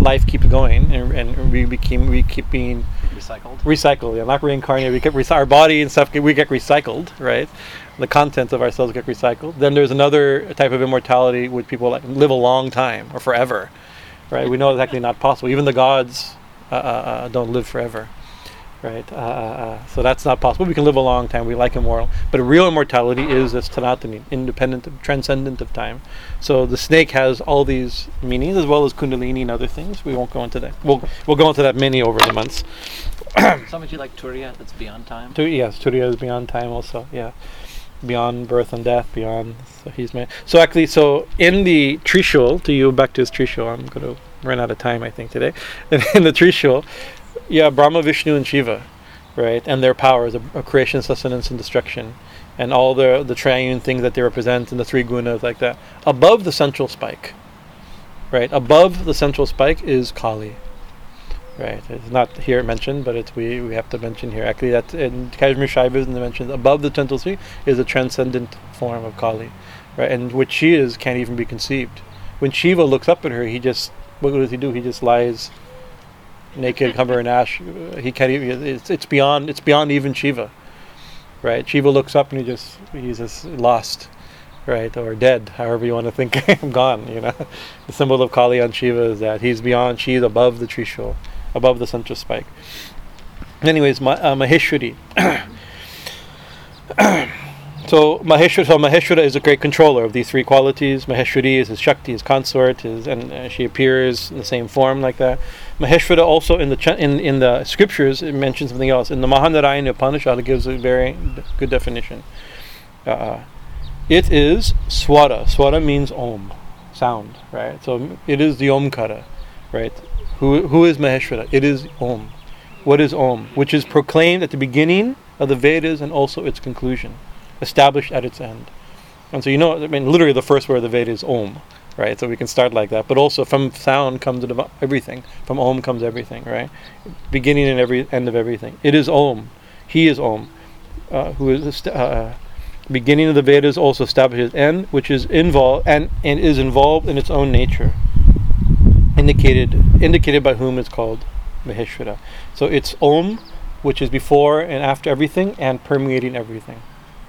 life keeps going and, and we became we keep being recycled recycled yeah not reincarnated we get our body and stuff we get recycled right the contents of ourselves get recycled then there's another type of immortality which people like live a long time or forever right we know it's actually not possible even the gods uh, uh, uh don't live forever right? Uh, uh, so that's not possible. We can live a long time. We like immortal, but real immortality is this tanatani, independent, of, transcendent of time. So the snake has all these meanings as well as kundalini and other things. We won't go into that. We'll we'll go into that many over the months. Something you like Turiya that's beyond time. Tu- yes, Turiya is beyond time also. Yeah. Beyond birth and death, beyond so he's my so actually so in the Trishul to you back to his Trishul, I'm gonna run out of time I think today. <laughs> in the Trishul, yeah, Brahma, Vishnu, and Shiva, right, and their powers of, of creation, sustenance, and destruction, and all the the triune things that they represent, and the three gunas like that. Above the central spike, right, above the central spike is Kali. Right, it's not here mentioned, but it's we, we have to mention here. Actually, that in Kashmir Shaivism mentioned above the central spike is a transcendent form of Kali, right, and which she is can't even be conceived. When Shiva looks up at her, he just what does he do? He just lies naked, covered in ash. He can't even. It's, it's beyond. It's beyond even Shiva, right? Shiva looks up and he just he's just lost, right, or dead, however you want to think. <laughs> I'm gone. You know, the symbol of Kali on Shiva is that he's beyond. She's above the tree Trishul, above the central spike. Anyways, Ma- uh, Maheshwari. <coughs> So Maheshwara, so Maheshwara is a great controller of these three qualities. Maheshwari is his Shakti, his consort, his, and uh, she appears in the same form like that. Maheshwara also in the ch- in in the scriptures it mentions something else. In the Mahanarayana Upanishad it gives a very good definition. Uh, it is swara. Swara means om, sound, right? So it is the omkara, right? Who is Maheshwara? It is om. What is om? Which is proclaimed at the beginning of the Vedas and also its conclusion established at its end. And so you know, I mean, literally the first word of the Veda is Om, right? So we can start like that. But also from sound comes everything. From Om comes everything, right? Beginning and every end of everything. It is Om. He is Om, uh, who is uh, beginning of the Vedas also establishes end, which is involved and, and is involved in its own nature. Indicated indicated by whom it's called Maheshwara. So it's Om, which is before and after everything and permeating everything.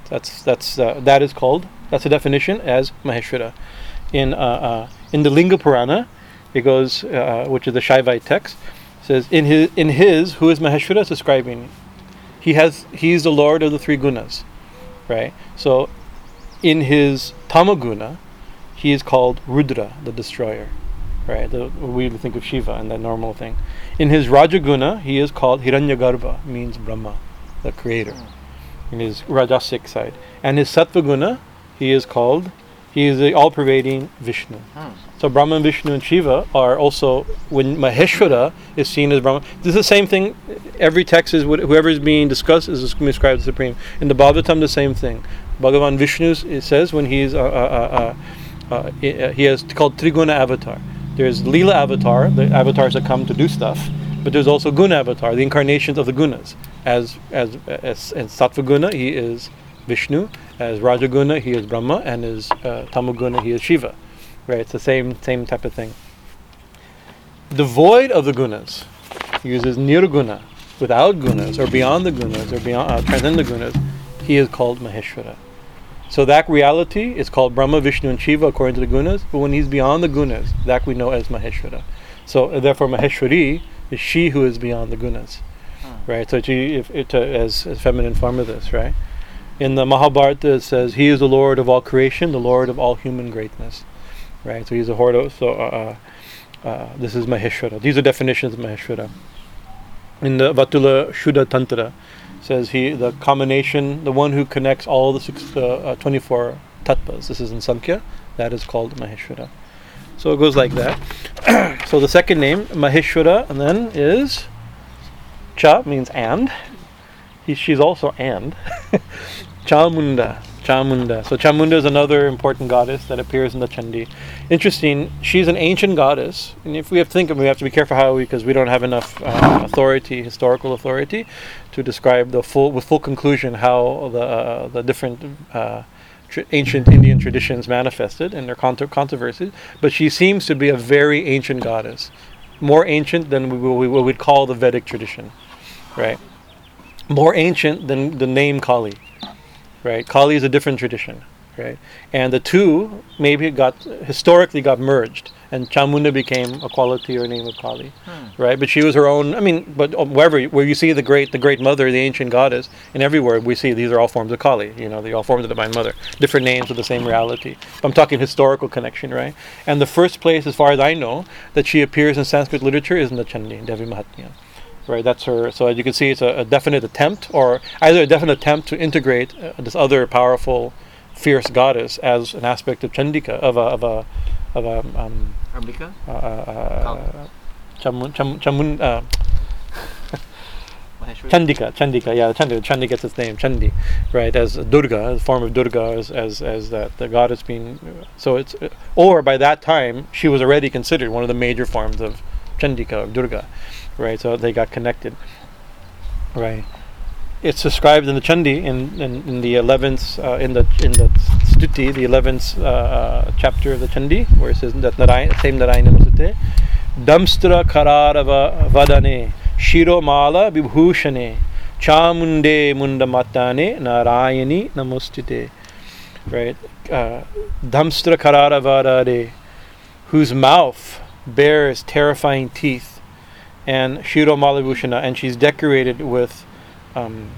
That's that's uh, that is called that's a definition as Maheshwara. In uh, uh, in the Linga Purana, it goes, uh, which is the Shaivite text, says in his in his who is Maheshwara describing. He has he's the Lord of the three gunas, right? So, in his tamaguna, he is called Rudra, the destroyer. Right? The, we think of Shiva and that normal thing. In his Rajaguna, he is called Hiranyagarbha, means Brahma, the creator. In his Rajasic side. And his Sattvaguna, he is called, he is the all pervading Vishnu. Hmm. So Brahma, and Vishnu, and Shiva are also when Maheshwara is seen as Brahma. This is the same thing. Every text is whoever is being discussed is described as supreme. In the Bhagavatam, the same thing. Bhagavan Vishnu it says when he's uh, uh, uh, uh, uh, he he has called Triguna avatar. There's Leela avatar, the avatars that come to do stuff, but there's also Guna avatar, the incarnations of the gunas. As as as in Sattva Guna, he is Vishnu. As Rajaguna, he is Brahma, and as uh, Tamaguna, he is Shiva. Right? It's the same same type of thing. Devoid of the gunas, he uses nirguna, without gunas or beyond the gunas or beyond uh, transcend the gunas, he is called Maheshwara. So that reality is called Brahma, Vishnu, and Shiva according to the gunas. But when he's beyond the gunas, that we know as Maheshwara. So uh, therefore, Maheshwari is she who is beyond the gunas, right? So she, if it, uh, as as feminine form of this, right? In the Mahabharata, it says he is the Lord of all creation, the Lord of all human greatness, right? So he's a horde. So uh, uh, uh, this is Maheshwara. These are definitions of Maheshwara. In the Vatula Shuddha Tantra, says he the combination, the one who connects all the six, uh, uh, 24 tattvas. This is in Samkhya. That is called Maheshwara. So it goes like that. <coughs> so the second name, Maheshwara, and then is Cha means and. He, she's also and. <laughs> Chamunda. Chamunda. So Chamunda is another important goddess that appears in the Chandi. Interesting. She's an ancient goddess, and if we have to think of, it, we have to be careful how we, because we don't have enough uh, authority, historical authority, to describe the full with full conclusion how the uh, the different. Uh, tr- ancient Indian traditions manifested and their contro- controversies, but she seems to be a very ancient goddess, more ancient than we, we, we would call the Vedic tradition, right? More ancient than the name Kali, right? Kali is a different tradition, right? And the two maybe got historically got merged, and Chamunda became a quality or name of Kali, right? But she was her own. I mean, but um, wherever where you see the great the great mother, the ancient goddess, and everywhere we see these are all forms of Kali. You know, they all forms of the divine mother, different names with the same reality. I'm talking historical connection, right? And the first place, as far as I know, that she appears in Sanskrit literature is in the Chandi, Devi Mahatmya right? That's her. So as you can see, it's a, a definite attempt, or either a definite attempt to integrate uh, this other powerful, fierce goddess as an aspect of Chandika, of a of a of a um, Ambika? uh, uh, Kali. Chamun, Cham, Chamun, uh, <laughs> Chandika, Chandika, yeah, Chandi, Chandi gets its name, Chandi, right? As Durga, as a form of Durga, as as, as that the goddess being. So it's or by that time she was already considered one of the major forms of Chandika of Durga, right? So they got connected, right? It's described in the Chandi in, in, in the eleventh uh, in the in the Stuti, the eleventh uh, uh, chapter of the Chandi, where it says that Narayana, same Narayana Namaste, Damstra Kararava Vadane, Shiromala Vibhushane, Chamunde Mundamatane, Narayani Namostute. Right? Uh, Damstra Kararavadare, whose mouth bears terrifying teeth, and Shiromala Vibhushana, and she's decorated with, um,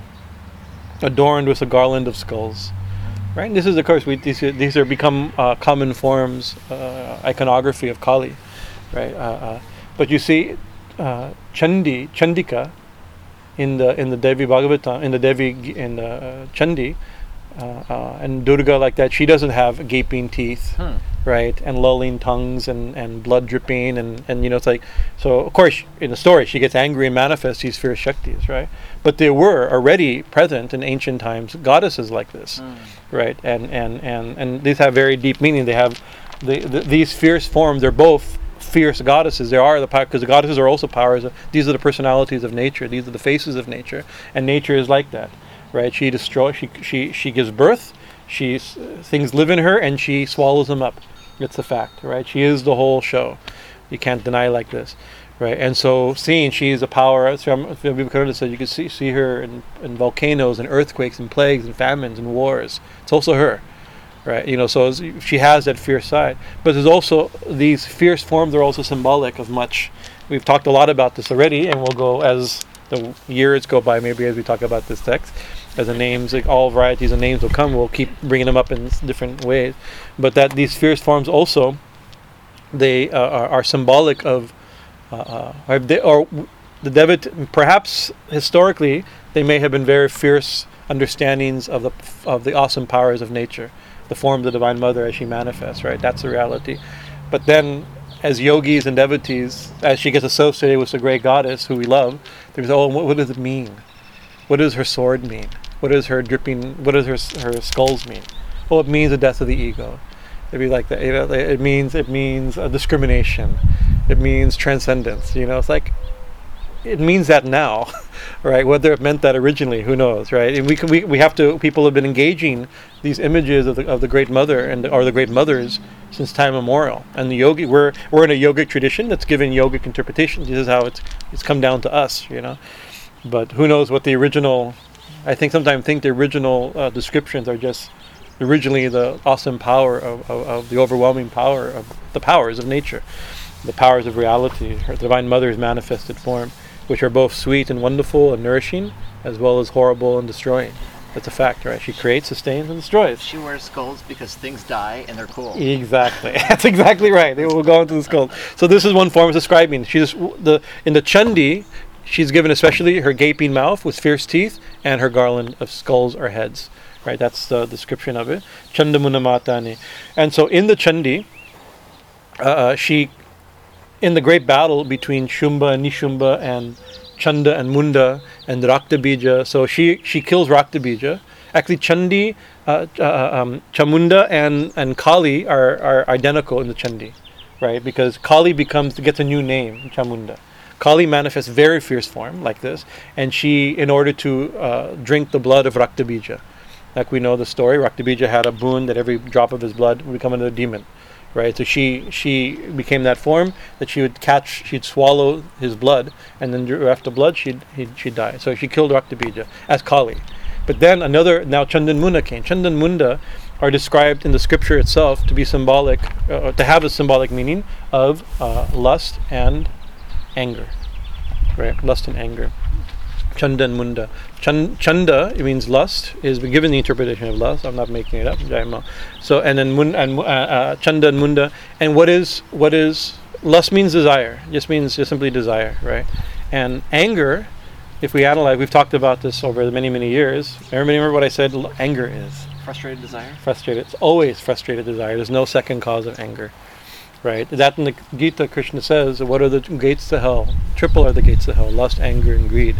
adorned with a garland of skulls. Right? And this is, of course, we, these, these are become uh, common forms, uh, iconography of Kali right? Uh, uh, but you see, uh, Chandi, Chandika, in the in the Devi Bhagavatam, in the Devi in the uh, Chandi, uh, uh, and Durga like that, she doesn't have gaping teeth, Hmm. right, and lolling tongues and, and blood dripping, and, and you know it's like so. Of course, in the story, she gets angry and manifests these fierce shaktis, right? But there were already present in ancient times goddesses like this Hmm. right? And and and and these have very deep meaning. They have the, the, these fierce forms. They're both fierce goddesses. They are the power because the goddesses are also powers. Of, these are the personalities of nature. These are the faces of nature, and nature is like that, right? She destroys. She she she gives birth. She things live in her, and she swallows them up. It's a fact, right? She is the whole show. You can't deny like this. Right, and so seeing she is a power. Vivekananda said you can see see her in, in volcanoes and earthquakes and plagues and famines and wars. It's also her, right? You know, so she has that fierce side. But there's also these fierce forms are also symbolic of much. We've talked a lot about this already, and we'll go as the years go by, maybe as we talk about this text. As the names, like all varieties of names will come, we'll keep bringing them up in different ways. But that these fierce forms also, they uh, are, are symbolic of, uh, uh, or, they, or the devot. Perhaps historically, they may have been very fierce understandings of the of the awesome powers of nature, the form of the Divine Mother as she manifests. Right, that's the reality. But then, as yogis and devotees, as she gets associated with the great goddess who we love, there's oh, what, what does it mean? What does her sword mean? What does her dripping? What does her her skulls mean? Well, it means the death of the ego. It'd be like that. You it means it means discrimination. It means transcendence. You know, it's like it means that now, <laughs> right? Whether it meant that originally, who knows, right? And we can, we, we have to. People have been engaging these images of the, of the Great Mother and or the Great Mothers since time immemorial. And the yogi, we're we're in a yogic tradition that's given yogic interpretation. This is how it's it's come down to us, you know. But who knows what the original? I think sometimes think the original uh, descriptions are just originally the awesome power of, of, of the overwhelming power of the powers of nature, the powers of reality, her divine mother's manifested form, which are both sweet and wonderful and nourishing, as well as horrible and destroying. That's a fact, right? She creates, sustains, and destroys. She wears skulls because things die and they're cool. Exactly. <laughs> That's exactly right. They will go into the skull. So this is one form of describing. She's the in the Chandi. She's given especially her gaping mouth with fierce teeth and her garland of skulls or heads. Right. That's the description of it. Chandamuna Matani. And so in the Chandi, uh, uh, she, in the great battle between Shumba and Nishumba and Chanda and Munda and Raktabija. So she she kills Raktabija. Actually, Chandi, uh, uh, um, Chamunda and and Kali are, are identical in the Chandi, right? Because Kali becomes gets a new name, Chamunda. Kali manifests very fierce form like this, and she, in order to uh, drink the blood of Raktabija, like we know the story, Raktabija had a boon that every drop of his blood would become another demon right? So she she became that form that she would catch, she'd swallow his blood, and then after blood, she'd he'd, she'd die. So she killed Raktabija as Kali. But then another now Chandan Munda came. Chandan Munda are described in the scripture itself to be symbolic, uh, to have a symbolic meaning of uh, lust and anger, right? Lust and anger. Chanda and Munda. Chan- Chanda, it means lust, is given the interpretation of lust. I'm not making it up. So and then mun- and uh, uh, Chanda and Munda. And what is what is lust means desire. Just means just simply desire, right? And anger, if we analyze, we've talked about this over many many years. Remember, remember what I said? l- Anger is Frustrated desire? frustrated. It's always frustrated desire. There's no second cause of anger, right? That in the Gita, Krishna says, "What are the gates to hell? Triple are the gates to hell: lust, anger, and greed."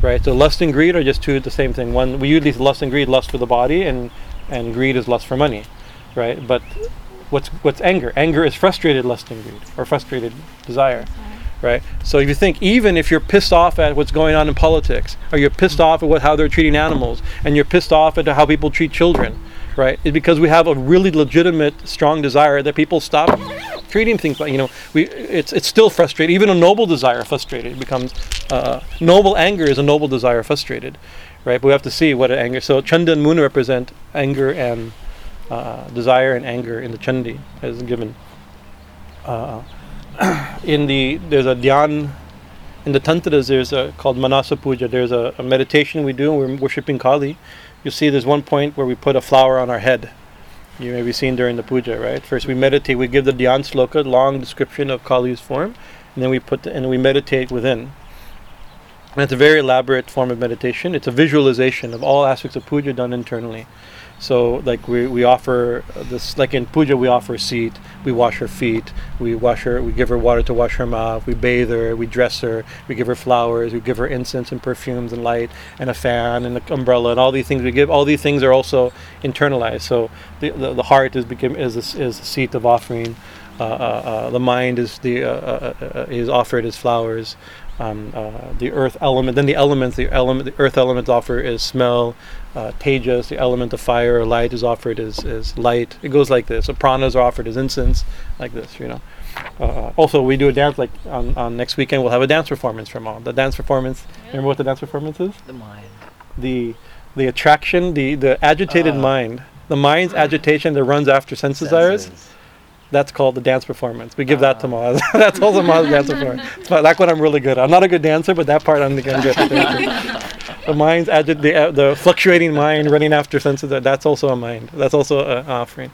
Right. So lust and greed are just two the same thing. One we usually lust and greed, lust for the body, and and greed is lust for money, right? But what's what's anger? Anger is frustrated lust and greed, or frustrated desire right? So if you think, even if you're pissed off at what's going on in politics, or you're pissed off at what, how they're treating animals, and you're pissed off at how people treat children, right? It's because we have a really legitimate, strong desire that people stop treating things like you know we. It's it's still frustrated. Even a noble desire frustrated becomes uh, noble anger is a noble desire frustrated, right? But we have to see what anger. So Chanda and Moon represent anger and uh, desire and anger in the Chandi as given. Uh, in the there's a dhyan in the tantras there's a called manasa puja there's a, a meditation we do and we're worshiping kali you'll see there's one point where we put a flower on our head you may be seen during the puja right? First we meditate we give the dhyan sloka long description of kali's form and then we put the, and we meditate within. And it's a very elaborate form of meditation. It's a visualization of all aspects of puja done internally so like we, we offer this like in puja we offer a seat we wash her feet we wash her we give her water to wash her mouth we bathe her we dress her we give her flowers we give her incense and perfumes and light and a fan and an umbrella and all these things we give. All these things are also internalized. So the, the, the heart is become is a, is a seat of offering. Uh, uh, uh, the mind is the uh, uh, uh, is offered as flowers um, uh, the earth element then the elements the element the earth elements offer is smell uh, tejas, the element of fire or light, is offered as, as light. It goes like this. So pranas are offered as incense, like this, you know. Uh, also, we do a dance like on, on next weekend. We'll have a dance performance from all the dance performance. Remember what the dance performance is? The mind. The the attraction, the the agitated Ah. mind, the mind's agitation that runs after sense desires. That's called the dance performance. We give that to. Maz. <laughs> That's also Maz dance performance. <laughs> That's what I'm really good at. I'm not a good dancer, but that part I'm good at. <laughs> the mind's agit- the, uh, the fluctuating mind running after senses. That that's also a mind. That's also an offering.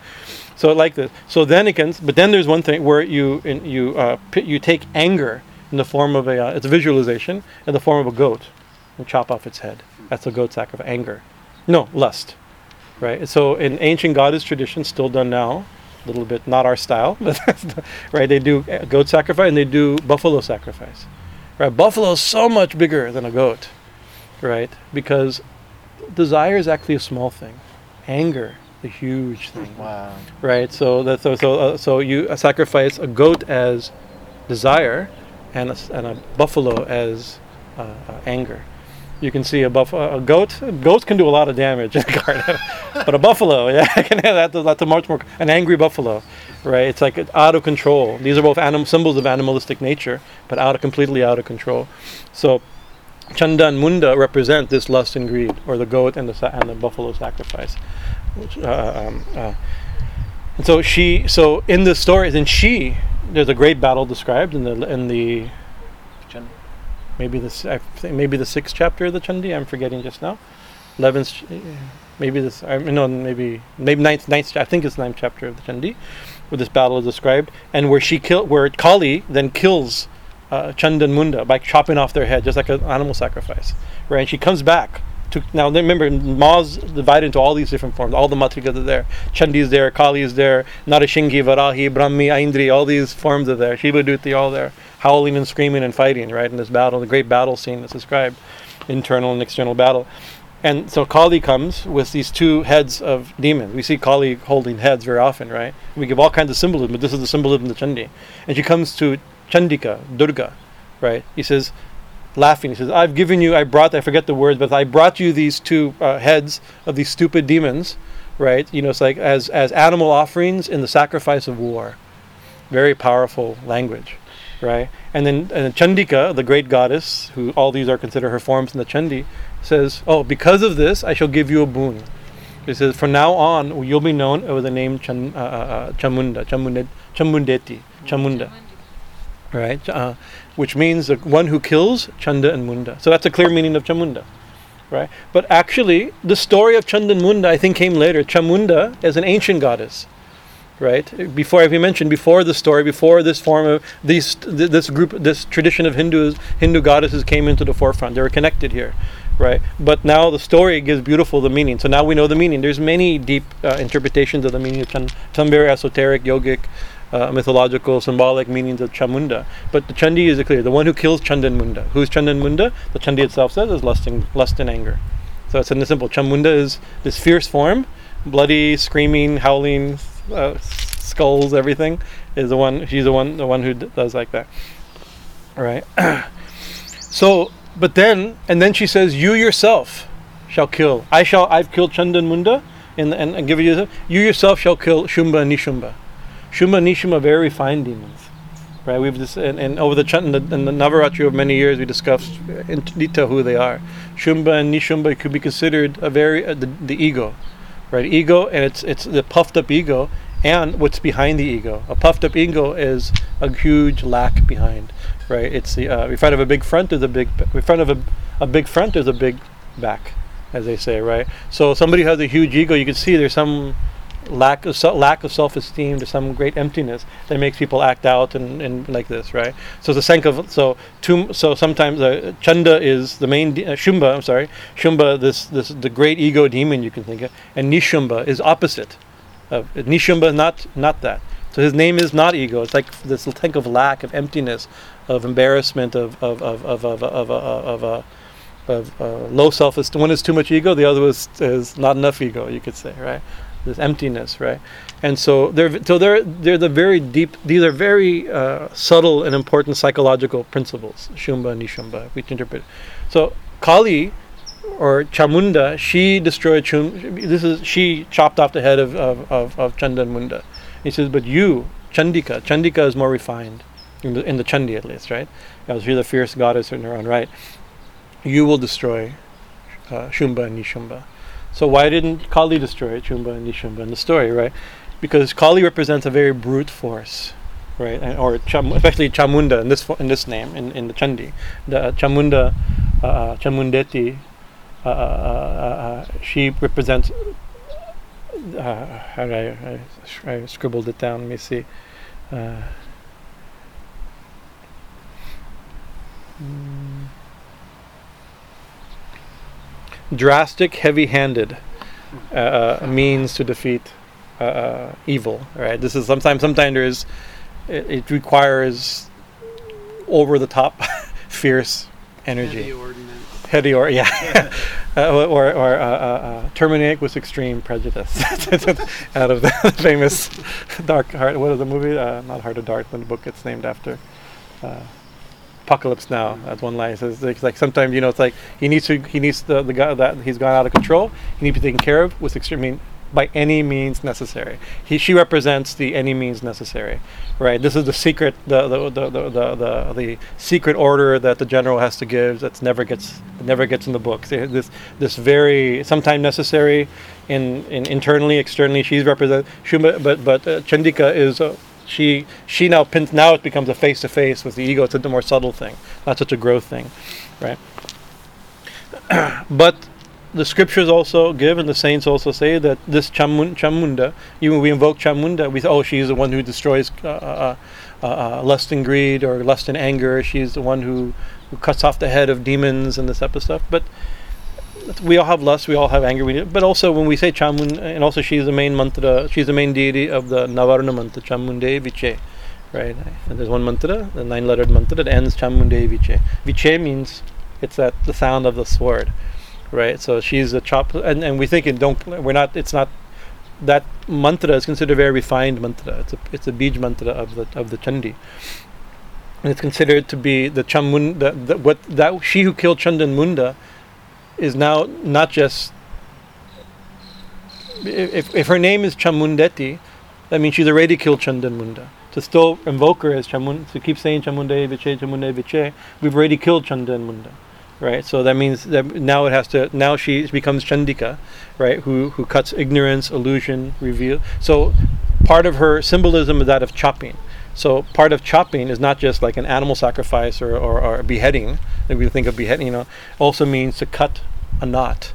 So like this. So then it can. But then there's one thing where you in, you uh, pi- you take anger in the form of a uh, it's a visualization in the form of a goat and chop off its head. That's a goat sack of anger. No lust, right? So in ancient goddess tradition, still done now, little bit not our style, <laughs> but right? They do goat sacrifice and they do buffalo sacrifice. Right? Buffalo is so much bigger than a goat, right? Because desire is actually a small thing. Anger, a huge thing Wow. right? So that so so, uh, so you sacrifice a goat as desire, and a, and a buffalo as uh, uh, anger. You can see a buffalo, a goat. Goats can do a lot of damage in the garden, <laughs> but a buffalo, <laughs> yeah, can have that. That's a much more an angry buffalo, right? It's like out of control. These are both anim- symbols of animalistic nature, but out of completely out of control. So. Chanda and Munda represent this lust and greed, or the goat and the and the buffalo sacrifice. Which, uh, um, uh, and so she, so in the stories, and she, there's a great battle described in the in the maybe the maybe the sixth chapter of the Chandi. I'm forgetting just now. Eleventh, maybe this. I mean, no, maybe maybe ninth, ninth. I think it's ninth chapter of the Chandi, where this battle is described, and where she kill, where Kali then kills uh, Chanda and Munda by chopping off their head, just like an animal sacrifice, right? And she comes back. To, now remember, Ma's divided into all these different forms. All the matrikas are there. Chandi is there. Kali is there. Narashingi, Varahi, Brahmi, Aindri. All these forms are there. Shiva Duti, all there, howling and screaming and fighting, right? In this battle, the great battle scene that's described, internal and external battle. And so Kali comes with these two heads of demons. We see Kali holding heads very often, right? We give all kinds of symbolism, but this is the symbolism of the Chandi. And she comes to Chandika, Durga, right? He says, laughing, he says, I've given you, I brought, I forget the words, but I brought you these two uh, heads of these stupid demons, right? You know, it's like as, as animal offerings in the sacrifice of war. Very powerful language, right? And then then Chandika, the great goddess, who all these are considered her forms in the Chandi, says, "Oh, because of this, I shall give you a boon." He says, "From now on, you'll be known with the name uh, uh, uh, Chamunda, Chamunde, Chamundeti, Chamunda, right? Uh, which means the one who kills Chanda and Munda. So that's a clear meaning of Chamunda." Right, but actually, the story of Chanda and Munda I think came later. Chamunda is an ancient goddess, right? Before, as we mentioned, before the story, before this form of these, th- this group, this tradition of Hindus, Hindu goddesses came into the forefront. They were connected here, right? But now the story gives beautiful the meaning. So now we know the meaning. There's many deep uh, interpretations of the meaning of Chan, some very esoteric, yogic, uh, mythological, symbolic meanings of Chamunda. But the Chandi is clear. The one who kills Chanda Munda. Who's Chanda Munda? The Chandi itself says is lust and, lust and anger. So it's in the simple. Chamunda is this fierce form, bloody, screaming, howling, uh, skulls, everything. Is the one. She's the one. The one who d- does like that. right? <clears throat> so, but then, and then she says, "You yourself shall kill. I shall. I've killed Chanda and Munda, and and, and give you. You yourself shall kill Shumba and Nishumba. Shumba and Nishumba very fine demons." Right, we've just and, and over the Chan- in the, the Navaratri of many years, we discussed in detail who they are. Shumba and Nishumba could be considered a very uh, the, the ego, right? Ego, and it's it's the puffed up ego, and what's behind the ego. A puffed up ego is a huge lack behind, right? It's the uh, in front of a big front there's a big in front of a, a big front there's a big back, as they say, right? So somebody has a huge ego, you can see there's some lack of se- lack of self-esteem to some great emptiness that makes people act out and, and like this right so the of so tum, so sometimes uh, chanda is the main de- uh, shumba i'm sorry shumba this this the great ego demon you can think of and nishumba is opposite of nishumba not not that so his name is not ego it's like this think of lack of emptiness of embarrassment of of of of of of, of, of, of of uh, low self-esteem. One is too much ego. The other is, is not enough ego. You could say, right? This emptiness, right? And so they're so they're they're the very deep. These are very uh, subtle and important psychological principles. Shumba and Nishumba, we interpret. So Kali, or Chamunda, she destroyed Chum. This is she chopped off the head of of of, of Chanda Munda. He says, but you, Chandika, Chandika is more refined in the in the Chandi at least, right? Because she's a fierce goddess in her own right you will destroy uh, Shumba and Nishumba. So why didn't Kali destroy Chumba and Nishumba in the story, right? Because Kali represents a very brute force, right? And, or Cham, especially Chamunda in this in this name in, in the Chandi, the uh, Chamunda, uh, Chamundeti, uh, uh, uh, she represents. Uh, how I, I, I scribbled it down? Let me see. Uh, mm. Drastic, heavy-handed uh, uh, means to defeat uh, uh, evil. Right. This is sometimes. Sometimes. It, it requires over-the-top, <laughs> fierce energy. Heady or yeah, <laughs> uh, or or uh, uh, uh, terminate with extreme prejudice. <laughs> Out of the famous Dark Heart. What is the movie? Uh, not Heart of Dark, the book it's named after. Apocalypse Now. That's one line. It says it's like sometimes you know it's like he needs to he needs the the guy that he's gone out of control. He needs to be taken care of with extreme. I mean, by any means necessary. He she represents the any means necessary, right? This is the secret the the the the, the, the, secret order that the general has to give that never gets never gets in the book. So This this very sometimes necessary in, in internally externally she's represent Shumba but but uh, Chandika is uh, she she now pins now it becomes a face to face with the ego. It's a more subtle thing, not such a growth thing, right? <clears throat> but the scriptures also give, and the saints also say that this Chamun, Chamunda, even we invoke Chamunda, we say, oh, she's the one who destroys uh, uh, uh, uh, lust and greed or lust and anger. She's the one who, who cuts off the head of demons and this type of stuff. But we all have lust, we all have anger. We, but also when we say Chamun, and also she's the main mantra, she's the main deity of the Navarna mantra, Chamunde Viche. Right, and there's one mantra, the nine-lettered mantra that ends Chamunde Viche. Viche means it's that the sound of the sword right? So she's a chop, and, and we think it don't. We're not. It's not. That mantra is considered a very refined mantra. It's a it's a bij mantra of the of the chandi, and it's considered to be the chamun. The, the, what that she who killed Chandan Munda is now not just. If if her name is Chamundeti, that means she's already killed Chandan Munda. To still invoke her as Chamun, to keep saying Chamunde Viche, Chamunde Viche, we've already killed Chandan Munda right? So that means that now it has to now she becomes Chandika, right? Who who cuts ignorance, illusion, reveal. So part of her symbolism is that of chopping. So part of chopping is not just like an animal sacrifice or, or, or beheading. That we think of beheading, you know, also means to cut a knot,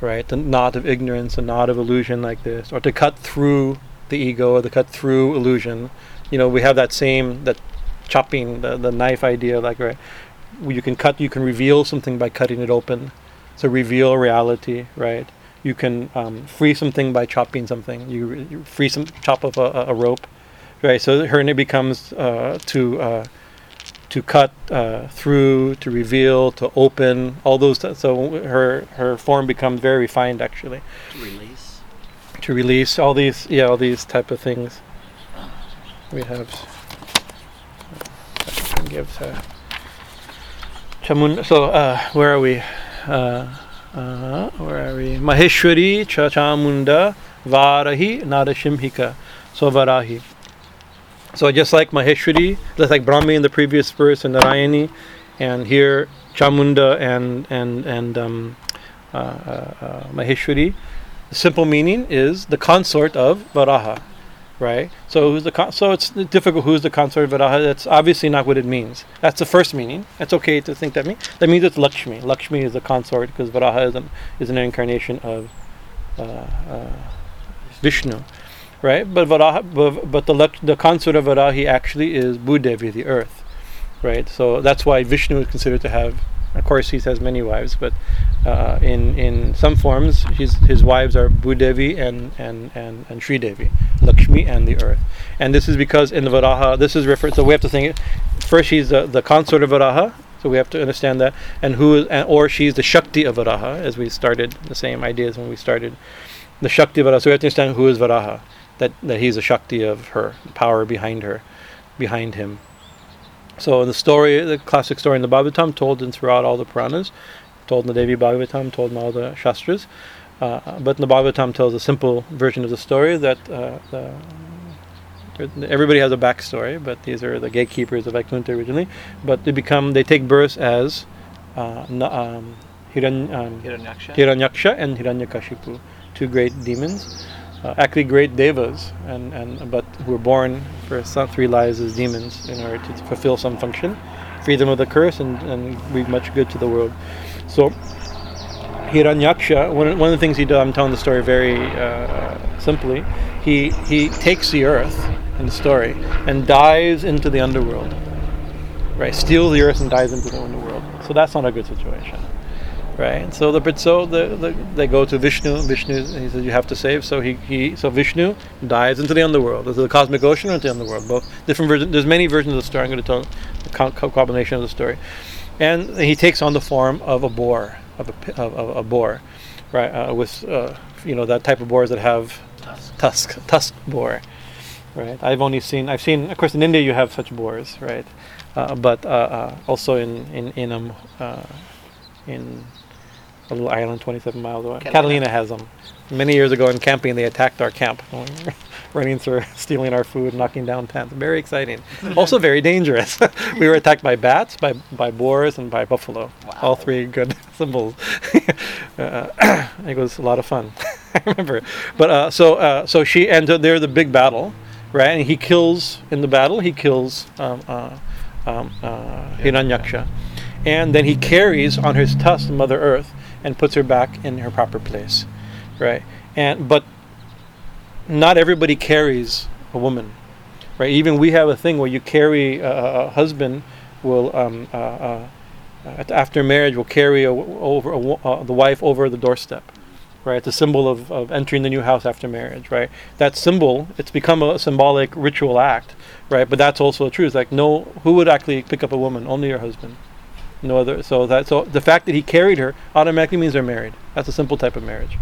right? The knot of ignorance, a knot of illusion like this, or to cut through the ego, or to cut through illusion. You know, we have that same that chopping the, the knife idea, like right you can cut, you can reveal something by cutting it open. So reveal reality, right? You can um, free something by chopping something. You, you free some chop of a, a, rope, right? So her name becomes uh, to uh, to cut uh, through, to reveal, to open, all those. T- so her her form becomes very refined, actually. To release. To release all these, yeah, all these type of things. We have. Gives her. Chamun. So uh, where are we? Uh, uh, where are we? Maheshwari Cha Chamunda Varahi Narashimhika. So Varahi. So just like Maheshwari, just like Brahmi in the previous verse and Narayani, and here Chamunda and and and um, uh, uh, uh, Maheshwari. The simple meaning is the consort of Varaha right? So who's the con- so it's difficult. Who's the consort of Varaha? That's obviously not what it means. That's the first meaning. That's okay to think that means. That means it's Lakshmi. Lakshmi is the consort because Varaha is an, is an incarnation of uh, uh, Vishnu, right? But Varaha, but, the the consort of Varahi actually is Bhudevi, the earth, right? So that's why Vishnu is considered to have of course, he has many wives, but uh, in in some forms, his his wives are Bhudevi and and and and Sri Devi, Lakshmi and the earth. And this is because in the Varaha, this is referred. So we have to think. First, she's the, the consort of Varaha, so we have to understand that, and who is, and, or she's the Shakti of Varaha, as we started the same ideas when we started the Shakti Varaha. So we have to understand who is Varaha, that that he's a Shakti of her, power behind her, behind him. So in the story, the classic story in the Bhagavatam, told in throughout all the Puranas, told in the Devi Bhagavatam, told in all the Shastras, uh, but in the Bhagavatam tells a simple version of the story that uh, the, everybody has a backstory, but these are the gatekeepers of Vaikuntha originally. But they become they take birth as uh, um, Hiran, um, Hiranyaksha. Hiranyaksha and Hiranyakashipu, two great demons uh, actually great devas, and, and but who were born for some three lives as demons in order to fulfill some function, free them of the curse, and, and bring much good to the world. So Hiranyaksha, one, one of the things he does, I'm telling the story very uh, simply, he, he takes the earth in the story and dives into the underworld. Right? Steals the earth and dives into the underworld. So that's not a good situation. Right? So the so the, the they go to Vishnu. Vishnu he says you have to save. So he, he so Vishnu dives into the underworld. Into the cosmic ocean or into the underworld. Both different versions. There's many versions of the story. I'm going to tell the combination of the story. And he takes on the form of a boar, of a, of, of a boar, right? Uh, with uh, you know that type of boars that have Tusk. tusk tusk boar right i've only seen i've seen of course in india you have such boars right uh, but uh, uh, also in in in um uh, in a little island 27 miles away. Catalina. catalina has them many years ago in camping they attacked our camp. <laughs> Running through <laughs> stealing our food knocking down tents. Very exciting. <laughs> Also very dangerous. We were attacked by bats by by boars and by buffalo. All three good symbols. Uh, <clears throat> it was a lot of fun. I remember. But uh, so uh, so she and they're the big battle, right? And he kills in the battle. He kills um, uh, um, uh, Hiranyaksha, and then he carries on his tusk Mother Earth and puts her back in her proper place, right? And but not everybody carries a woman, right? Even we have a thing where you carry a, a husband will um, uh, uh, after marriage will carry a, over a, uh, the wife over the doorstep right? It's a symbol of, of entering the new house after marriage, right? That symbol, it's become a symbolic ritual act, right? But that's also true. It's like no, who would actually pick up a woman? Only your husband. No other. So that so the fact that he carried her automatically means they're married. That's a simple type of marriage,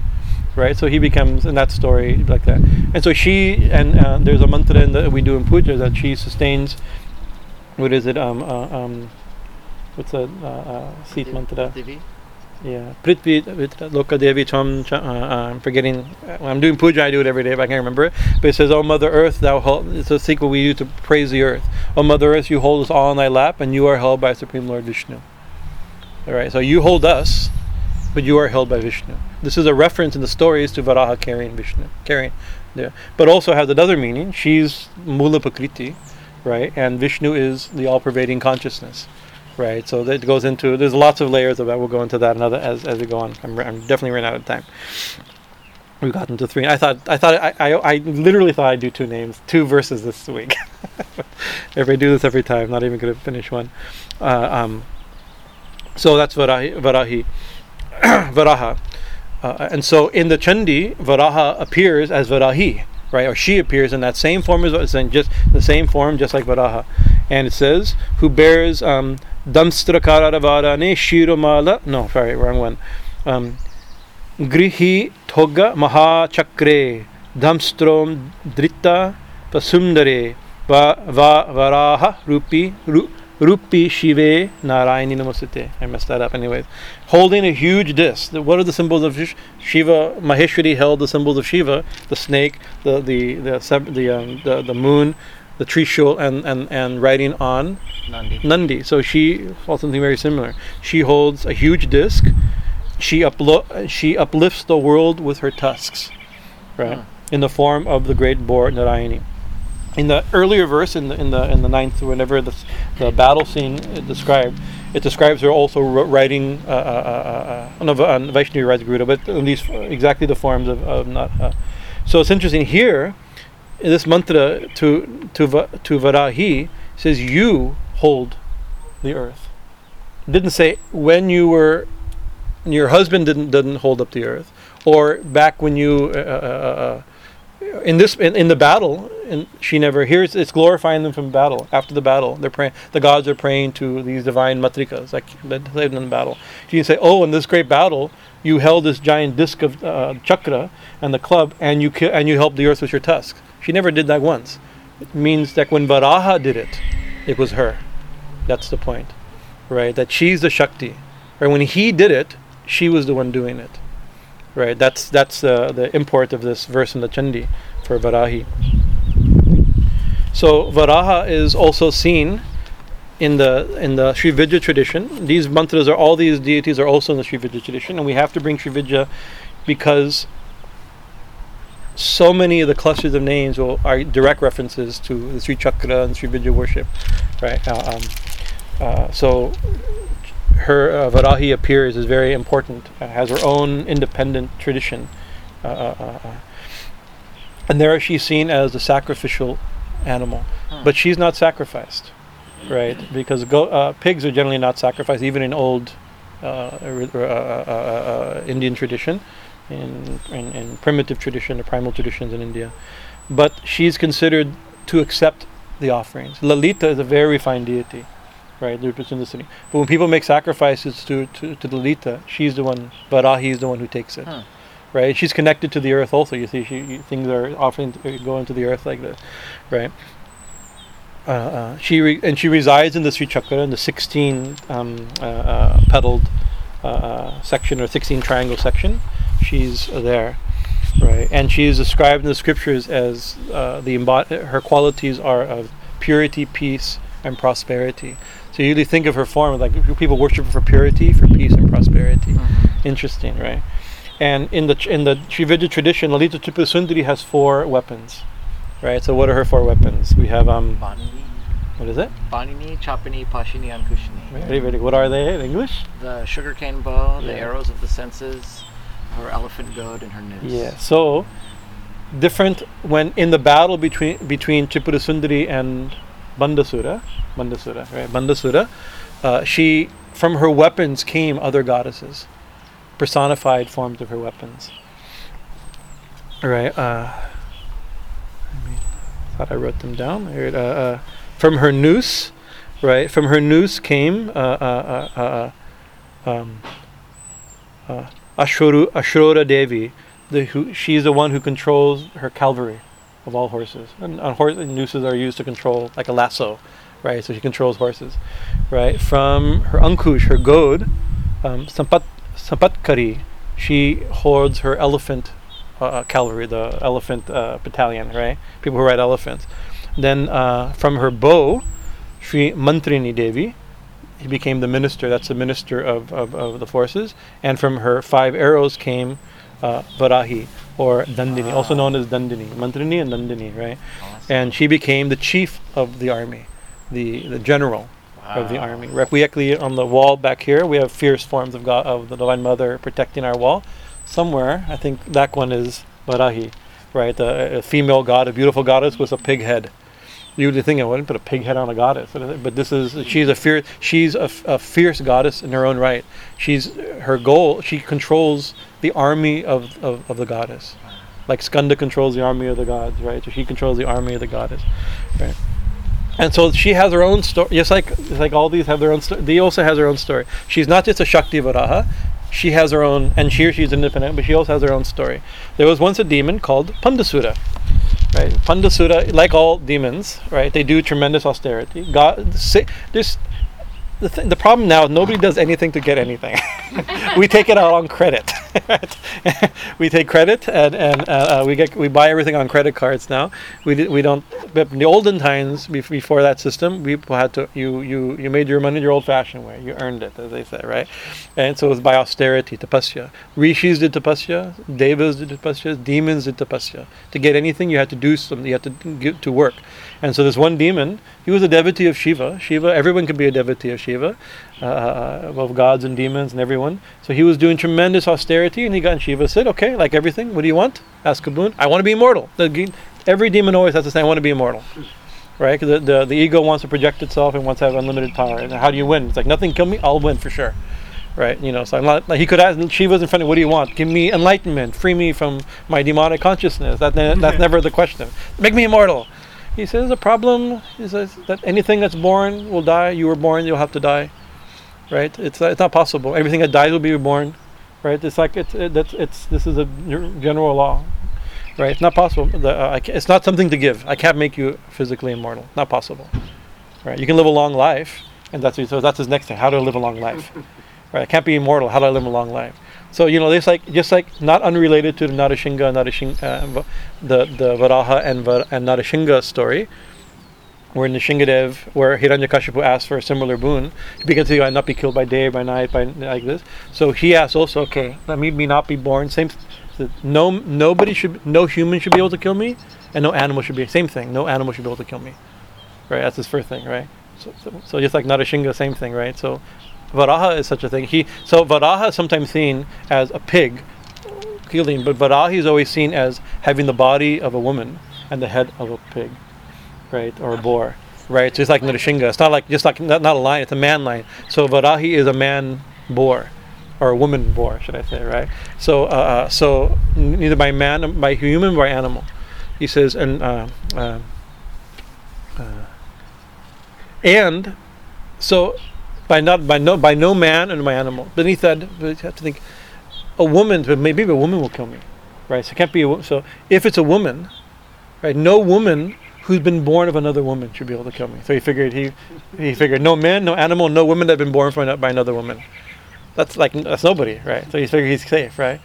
right? So he becomes in that story like that. And so she and uh, there's a mantra in that we do in puja that she sustains. What is it? Um, uh, um, what's a Uh, uh, seat mantra. Yeah, Prithvi with Loka Devi Cham. Uh, I'm forgetting. uh, When I'm doing puja, I do it every day, but I can't remember it. But it says, "Oh Mother Earth, thou hold." It's a sequel we use to praise the earth. "Oh Mother Earth, you hold us all in thy lap, and you are held by Supreme Lord Vishnu." All right, so you hold us, but you are held by Vishnu. This is a reference in the stories to Varaha carrying Vishnu, carrying, yeah. But also has another meaning. She's Mula Prakriti, right, and Vishnu is the all-pervading consciousness right? So it goes into there's lots of layers of that. We'll go into that another as, as we go on. I'm, I'm definitely running out of time. We got into three. I thought I thought I, I, I literally thought I'd do two names, two verses this week. <laughs> if I do this every time, not even going to finish one. Uh, um, so that's Varahi, <clears throat> Varaha. Uh, and so in the Chandi, Varaha appears as Varahi, right? Or she appears in that same form as in just the same form, just like Varaha. And it says, who bears um, Damstrakararavarane Shiromala. No, sorry, wrong one. Um, Grihi Toga Mahachakre Damstrom Dritta Pasundare Va Va Varaha Rupi Ru, Rupi Shive Narayani Namasite. I messed that up anyways. Holding a huge disc. What are the symbols of Shiv- Shiva? Maheshwari held the symbols of Shiva, the snake, the the the the, um, the, the moon, the Trishul, and, and, and writing on Nandi. Nandi. So she holds something very similar. She holds a huge disc. She uplo- she uplifts the world with her tusks, right? In the form of the great boar Narayani. In the earlier verse, in the in the in the ninth, whenever the the battle scene is described, it describes her also riding uh, uh, uh, uh, no, uh, Vaishnavi rides Garuda, but in these exactly the forms of, of not. Uh, so it's interesting here. In this mantra to to to Varahi says you hold the earth. It didn't say when you were your husband didn't didn't hold up the earth, or back when you uh, uh, uh, in this in, in the battle. And she never hears. It's glorifying them from battle. After the battle, they're praying. The gods are praying to these divine matrikas, like that saved in the battle. She can say, "Oh, in this great battle, you held this giant disc of uh, chakra and the club, and you ki- and you helped the earth with your tusk." She never did that once. It means that when Varaha did it, it was her. That's the point, right? That she's the Shakti. Right? When he did it, she was the one doing it. Right? That's that's uh, the import of this verse in the Chandi for Varahi. So Varaha is also seen in the in the Sri tradition. These mantras are all these deities are also in the Sri tradition, and we have to bring Sri because so many of the clusters of names will, are direct references to the Sri Chakra and Sri Vidya worship, right? Uh, um, uh, so her uh, Varahi appears is very important. Uh, has her own independent tradition, uh, uh, and there she's seen as a sacrificial animal, Hmm. but she's not sacrificed, right? Because go, uh, pigs are generally not sacrificed, even in old uh, uh, uh, uh, uh, Indian tradition, in, in in primitive tradition, the primal traditions in India. But she's considered to accept the offerings. Lalita is a very refined deity, right? They're in the city. But when people make sacrifices to, to, to Lalita, she's the one, Varahi is the one who takes it, Hmm. right? She's connected to the earth also. You see, she, you, things are often go into the earth like this, right? Uh, uh, she re- and she resides in the Sri Chakra in the 16 um, uh, uh, petaled uh, uh, section or 16 triangle section. She's there, right? And she is described in the scriptures as uh, the embod- her qualities are of purity, peace, and prosperity. So you usually think of her form like people worship her for purity, for peace, and prosperity. Mhm. Interesting, right? And in the in the Srividya tradition, Lalita Tripura Sundari has four weapons, right? So what are her four weapons? We have um, Banini, what is it? Banini, Chapani, Pashini, and Kushini. Very, very. What are they in English? The sugarcane bow, the arrows of the senses, her elephant goad, and her noose. Yeah. So different when in the battle between between Tripura and Bandasura, Bandasura, right? Bandasura, uh, she from her weapons came other goddesses, personified forms of her weapons. Right. Uh, I mean, thought I wrote them down. Here, uh, uh, from her noose, right? From her noose came uh, uh, uh, um, Ashura Devi, the, who, she's the one who controls her cavalry of all horses. And, and horse and nooses are used to control like a lasso, right? So she controls horses, right? From her Ankush, her goad, um, Sampat, Sampatkari, she holds her elephant uh, cavalry, the elephant uh, battalion, right? People who ride elephants. Then uh, from her bow, Sri Mantrini Devi, he became the minister. That's the minister of, of, of the forces. And from her five arrows came uh, Varahi or Dandini, also Ah. known as Dandini, Mantrini and Dandini, right? Awesome. And she became the chief of the army, the the general of the army. Actually on the wall back here we have fierce forms of God of the Divine Mother protecting our wall. Somewhere, I think that one is Varahi, right? A, a female god, a beautiful goddess with a pig head. You would think I wouldn't put a pig head on a goddess, but this is she's a fierce she's a, a fierce goddess in her own right. She's her goal. She controls the army of, of, of the goddess, like Skanda controls the army of the gods, right? So she controls the army of the goddess, right? And so she has her own story. Just like just like all these have their own story. They also has her own story. She's not just a Shakti Varaha. She has her own, and she here she's independent, but she also has her own story. There was once a demon called Pandasura. Right, Pandasura, like all demons, right? They do tremendous austerity. God, there's the, th- the problem now. Nobody does anything to get anything. <laughs> we take it out on credit. <laughs> we take credit and and uh, uh, we get we buy everything on credit cards now. We di- we don't. But in the olden times, bef- before that system, people had to you you you made your money your old-fashioned way. You earned it, as they say, right? And so it was by austerity, tapasya. Rishis did tapasya, devas did tapasya, demons did tapasya. To get anything, you had to do something. You had to give to work. And so this one demon, he was a devotee of Shiva. Shiva, everyone can be a devotee of Shiva, uh, of gods and demons and everyone. So he was doing tremendous austerity, and he got and Shiva said, "Okay, like everything, what do you want? Asked boon. I want to be immortal." The, every demon always has to say, "I want to be immortal." Right? the, the the ego wants to project itself and wants to have unlimited power. And how do you win? It's like nothing kill me, I'll win for sure right? You know, so I'm not like he could ask Shiva's in front of, what do you want? Give me enlightenment, free me from my demonic consciousness. That that's <laughs> never the question. Make me immortal. He says the problem is that anything that's born will die. You were born, you'll have to die, right? It's it's not possible. Everything that dies will be reborn, right? It's like it's it, that's it's this is a gen- law. Right, it's not possible. The, uh, I it's not something to give. I can't make you physically immortal. Not possible. Right, you can live a long life, and that's so that's his next thing. How to live a long life. <laughs> Right, I can't be immortal. How do I live a long life? So you know, there's like just like not unrelated to the Narashinga, Narashinga, uh, the the Varaha and Va- and Narashinga story, where Nishingadev, where Hiranyakashipu asked for a similar boon, because he might not be killed by day, by night, by like this. So he asked also, okay, let me, me not be born. Same, no nobody should, no human should be able to kill me, and no animal should be same thing. No animal should be able to kill me. Right, that's his first thing, right? So, so, so just like Narashinga, same thing, right? So Varaha is such a thing. He so Varaha is sometimes seen as a pig, killing, but Varahi is always seen as having the body of a woman and the head of a pig, right, or a boar, right. Just like Nrsinga, it's not like just like not, not a lion, it's a man lion. So Varahi is a man boar, or a woman boar, should I say, right? So uh, uh, so neither by man, by human, by animal. He says, and uh, uh, uh, and so by not by no by no man and by animal. Beneath that, you have to think a woman. But maybe a woman will kill me, right? So it can't be a so. If it's a woman, right? No woman who's been born of another woman should be able to kill me. So he figured he he figured no man, no animal, no woman that have been born from by another woman. That's like that's nobody, right? So he figured he's safe, right?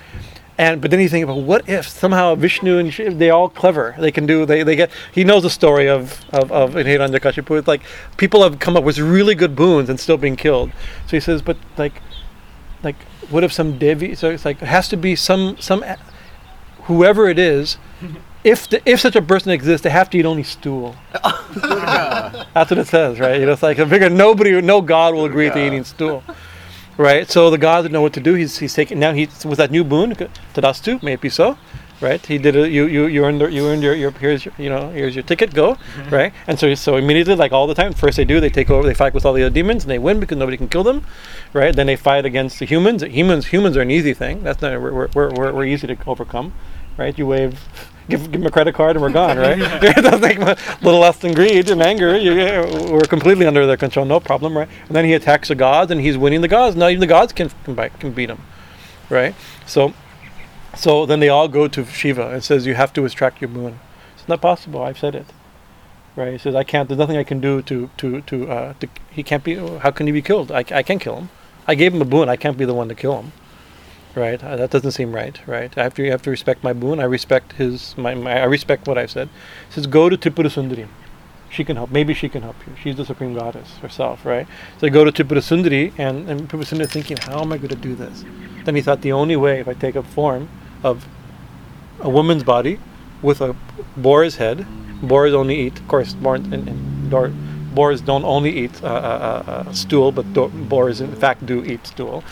And but then you think about what if somehow Vishnu and Shiv, they all clever. They can do they, they get he knows the story of of of Hiranyakashipu. It's like people have come up with really good boons and still being killed. So he says, but like like what if some Devi? So it's like it has to be some some whoever it is. <laughs> If the, if such a person exists, they have to eat only stool. <laughs> That's what it says, right? You know, it's like I figure nobody, no god will agree to eating stool, right? So the gods know what to do. He's he's taking now. He's with that new boon tadastu, may it be so, right? He did it. You you you earned the- you earned your, your here's your, you know here's your ticket, go, mm-hmm. right? And so so immediately, like all the time, first they do they take over, they fight with all the other demons, and they win because nobody can kill them, right? Then they fight against the humans. Humans humans are an easy thing. That's not we're we're, we're, we're easy to overcome, right? You wave. Give, give them a credit card and we're gone, right? <laughs> <laughs> A little less than greed and anger. You, we're completely under their control, no problem, right? And then he attacks the gods and he's winning the gods. Now even the gods can can, can beat him, right? So, so then they all go to Shiva and says, "You have to extract your boon." It's not possible. I've said it, right? He says, "I can't. There's nothing I can do to to to. Uh, to he can't be. How can he be killed? I, I can't kill him. I gave him a boon. I can't be the one to kill him." Right, uh, that doesn't seem right. Right, I have to, you have to respect my boon. I respect his, my, my I respect what I've said. He says, go to Tripura Sundari. She can help. Maybe she can help you. She's the supreme goddess herself, right? So they go to Tripura Sundari, and and Tripura Sundari thinking, how am I going to do this? Then he thought the only way, if I take a form of a woman's body with a boar's head, boars only eat, of course, and, and dor- boars don't only eat uh, uh, uh, uh, stool, but do- boars in fact do eat stool.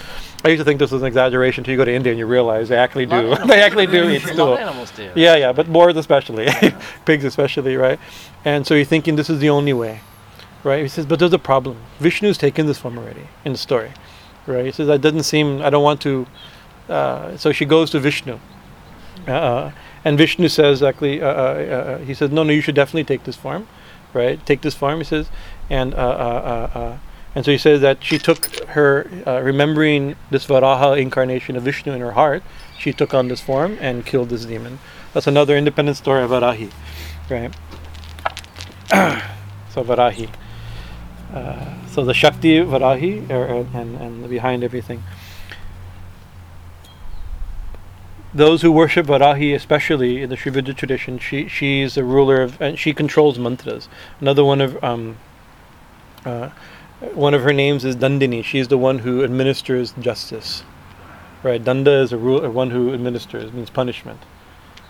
I used to think this was an exaggeration until you go to India and you realize they actually do. <laughs> they actually do eat <laughs> stool. animals do. Yeah, yeah, but boars especially, <laughs> pigs especially, right? And so you're thinking this is the only way, right? He says, but there's a problem. Vishnu's taken this form already in the story, right? He says that doesn't seem. I don't want to. Uh, so she goes to Vishnu, uh, and Vishnu says actually, uh, he says, no, no, you should definitely take this form, right? Take this form, he says, and uh, uh, uh, uh, and so he says that she took her, uh, remembering this Varaha incarnation of Vishnu in her heart, she took on this form and killed this demon. That's another independent story of Varahi, right? <coughs> so Varahi. Uh, so the Shakti Varahi, er, and, and behind everything. Those who worship Varahi, especially in the Srividya tradition, she she's the ruler of, and she controls mantras. Another one of um, uh, one of her names is Dandini. She's the one who administers justice. Right, Danda is a rule, one who administers means punishment.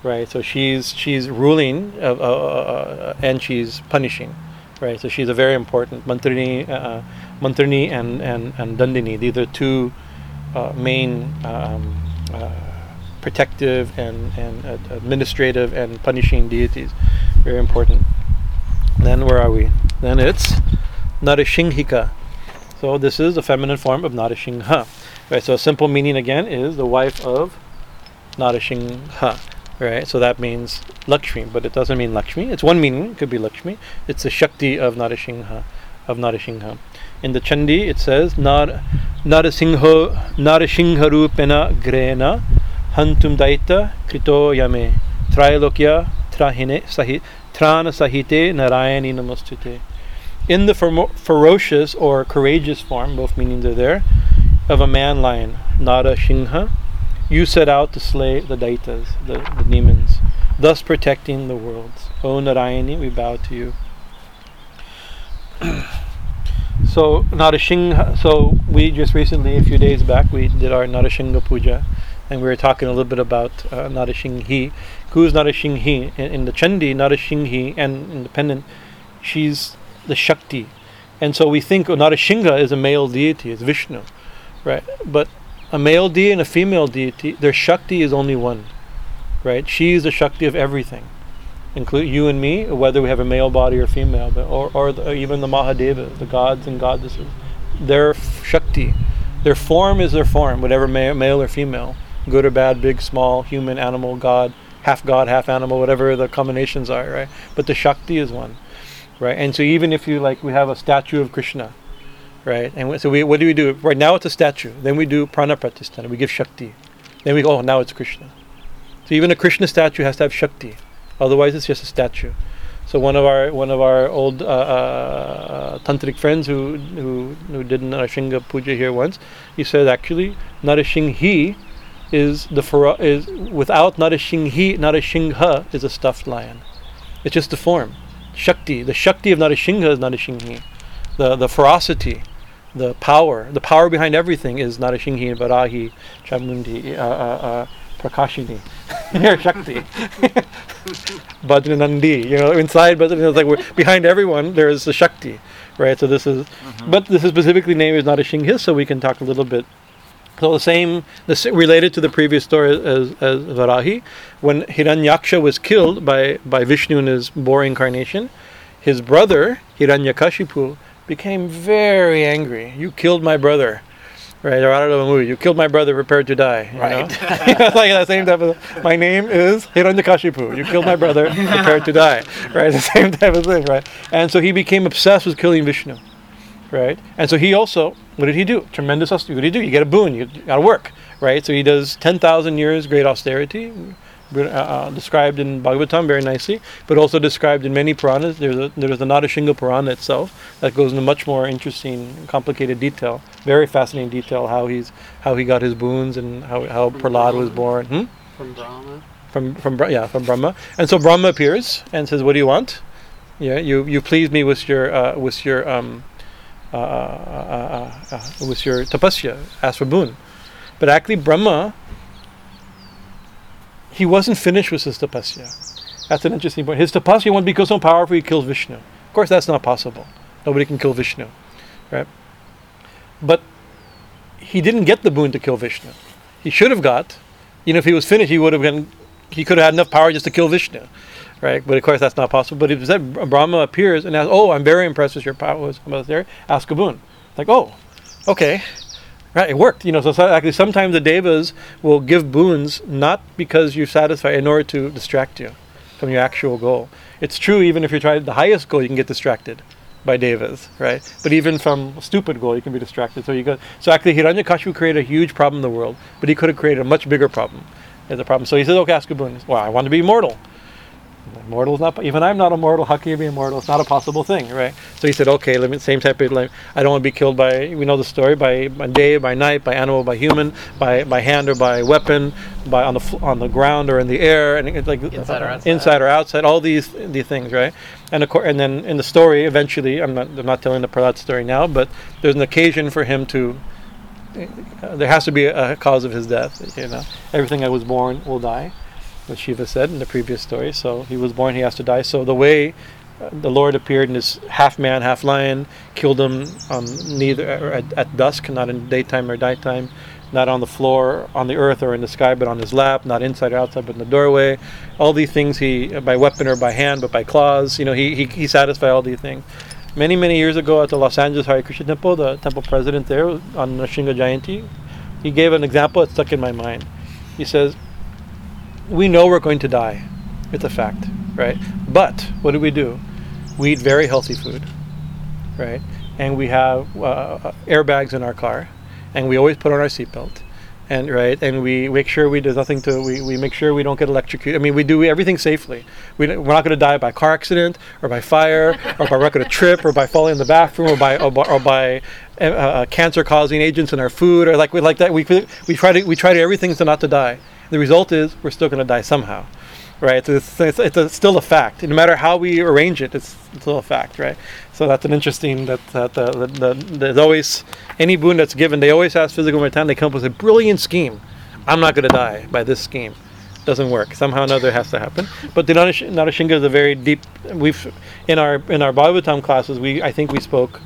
Right, so she's she's ruling uh, uh, uh, and she's punishing. Right, so she's a very important Mantrini, uh, Mantrini and, and and Dandini. These are two uh, main um, uh, protective and and uh, administrative and punishing deities. Very important. Then where are we? Then it's Narishinghika. So this is a feminine form of Narishingha. Right, so a simple meaning again is the wife of Narishingha. Right, so that means Lakshmi, but it doesn't mean Lakshmi. It's one meaning, it could be Lakshmi. It's the Shakti of Narishingha, of Narishingha. In the Chandi, it says Nar Narasingho Narishingha Rupena Grena Hantum Daita Krito Yame Trailokya Trahine Sahi Trana Sahite Narayani Namostute. In the ferocious or courageous form, both meanings are there, of a man lion, Nara Shingha, you set out to slay the Daitas, the, the demons, thus protecting the worlds. O Narayani, we bow to you. <clears throat> so Narasingha, so we just recently, a few days back, we did our Narasingha Puja, and we were talking a little bit about uh. Who's Narasinghi? In, in the Chandi, Narasinghi and independent, she's the Shakti. And so we think Narashinga is a male deity, it's Vishnu, right? But a male deity and a female deity, their Shakti is only one, right? She is the Shakti of everything, include you and me, whether we have a male body or female, but, or, or, the, or even the Mahadeva, the gods and goddesses. Their Shakti, their form is their form, whatever ma- male or female, good or bad, big, small, human, animal, god, half god, half animal, whatever the combinations are, right? But the Shakti is one, right? And so even if you like, we have a statue of Krishna, right? And so we, what do we do? Right now it's a statue. Then we do prana pratisthana. We give Shakti. Then we go, oh, now it's Krishna. So even a Krishna statue has to have Shakti, otherwise it's just a statue. So one of our one of our old uh, uh, tantric friends who who who did Narashinga puja here once, he said actually Narashinghi is the fero- is without Narashinghi Narashingha is a stuffed lion. It's just the form. Shakti, the Shakti of Narashingha is Narashinghi. The the ferocity, the power, the power behind everything is Narashinghi, Varahi, Chamundi, uh, uh, uh, Prakashini, <laughs> Shakti. <laughs> Bajranandi, you know, inside Bajranandi, it's like we're, behind everyone there is the Shakti, right? So this is, but this is specifically named as not a Shinghis, so we can talk a little bit. So the same, the related to the previous story as, as Varahi, when Hiranyaksha was killed by, by Vishnu in his boar incarnation, his brother Hiranyakashipu became very angry. You killed my brother. Right, or out of the movie, you killed my brother, prepared to die. You Right. know? <laughs> it's like that same type of. My name is Hiranyakashipu. You killed my brother, prepared to die. <laughs> Right, the same type of thing. Right, and so he became obsessed with killing Vishnu. Right, and so he also, what did he do? Tremendous austerity. What did he do? You get a boon. You got to work. Right, so he does ten thousand years great austerity. Uh, uh, described in Bhagavatam very nicely, but also described in many Puranas. There's a, there's the Narashinga Purana itself that goes into much more interesting, complicated detail. Very fascinating detail how he's how he got his boons and how how Prahlad was born. Hmm? from Brahma. from from Bra- yeah from Brahma, and so Brahma appears and says, "What do you want? Yeah, you you pleased me with your uh, with your um uh, uh, uh, uh, uh, with your tapasya. Ask for boon." But actually, Brahma he wasn't finished with his tapasya. That's an interesting point. His tapasya won't become so powerful he kills Vishnu. Of course, that's not possible. Nobody can kill Vishnu, right? But he didn't get the boon to kill Vishnu. He should have got. You know, if he was finished, he would have been. He could have had enough power just to kill Vishnu, right? But of course, that's not possible. But if Brahma appears and asks, "Oh, I'm very impressed with your powers, I'm there. Ask a boon." Like, oh, okay, right? It worked. You know, so, so actually, sometimes the devas will give boons not because you're satisfied, in order to distract you from your actual goal. It's true even if you're trying the highest goal, you can get distracted by devas, right? But even from a stupid goal, you can be distracted. So you go. So actually, Hiranyakashipu created a huge problem in the world, but he could have created a much bigger problem. As a problem. So he says, "Okay, ask a boon." Well, I want to be immortal. Mortal is not. Even I'm not immortal. How can you be immortal? It's not a possible thing, right? So he said, "Okay, let me." Same type of. Like, I don't want to be killed by. We know the story by, by day, by night, by animal, by human, by by hand or by weapon, by on the on the ground or in the air, and it's like Inside or outside. inside or outside. All these these things, right? And of course, and then in the story, eventually, I'm not I'm not telling the Prahlad story now, but there's an occasion for him to. Uh, there has to be a, a cause of his death. You know, everything I was born will die what Shiva said in the previous story. So he was born, he has to die. So the way uh, the Lord appeared in this half man, half lion, killed him um, neither at, at dusk, not in daytime or nighttime, not on the floor, on the earth or in the sky, but on his lap, not inside or outside, but in the doorway. All these things he, by weapon or by hand, but by claws, you know, he, he, he satisfied all these things. Many, many years ago at the Los Angeles Hare Krishna Temple, the temple president there on Nashinga Jayanti, he gave an example that stuck in my mind. He says, we know we're going to die. It's a fact, right? But what do we do? We eat very healthy food, right? And we have uh, airbags in our car, and we always put on our seatbelt, and right, and we make sure we do nothing to. We, we make sure we don't get electrocuted. I mean, we do everything safely. We, we're not going to die by car accident, or by fire, or by going <laughs> to trip, or by falling in the bathroom, or by or by, or by uh, uh, cancer-causing agents in our food, or like we like that. We we try to we try to everything to not to die. The result is we're still going to die somehow, right? So it's, it's, it's a, still a fact. No matter how we arrange it, it's, still a fact, right? So that's an interesting. That, that the, the, the, there's always any boon that's given. They always ask physical mortality. They come up with a brilliant scheme. I'm not going to die by this scheme. Doesn't work. Somehow or another has to happen. But the Narash- Narashinga is a very deep. We've in our in our Bhagavatam classes. We I think we spoke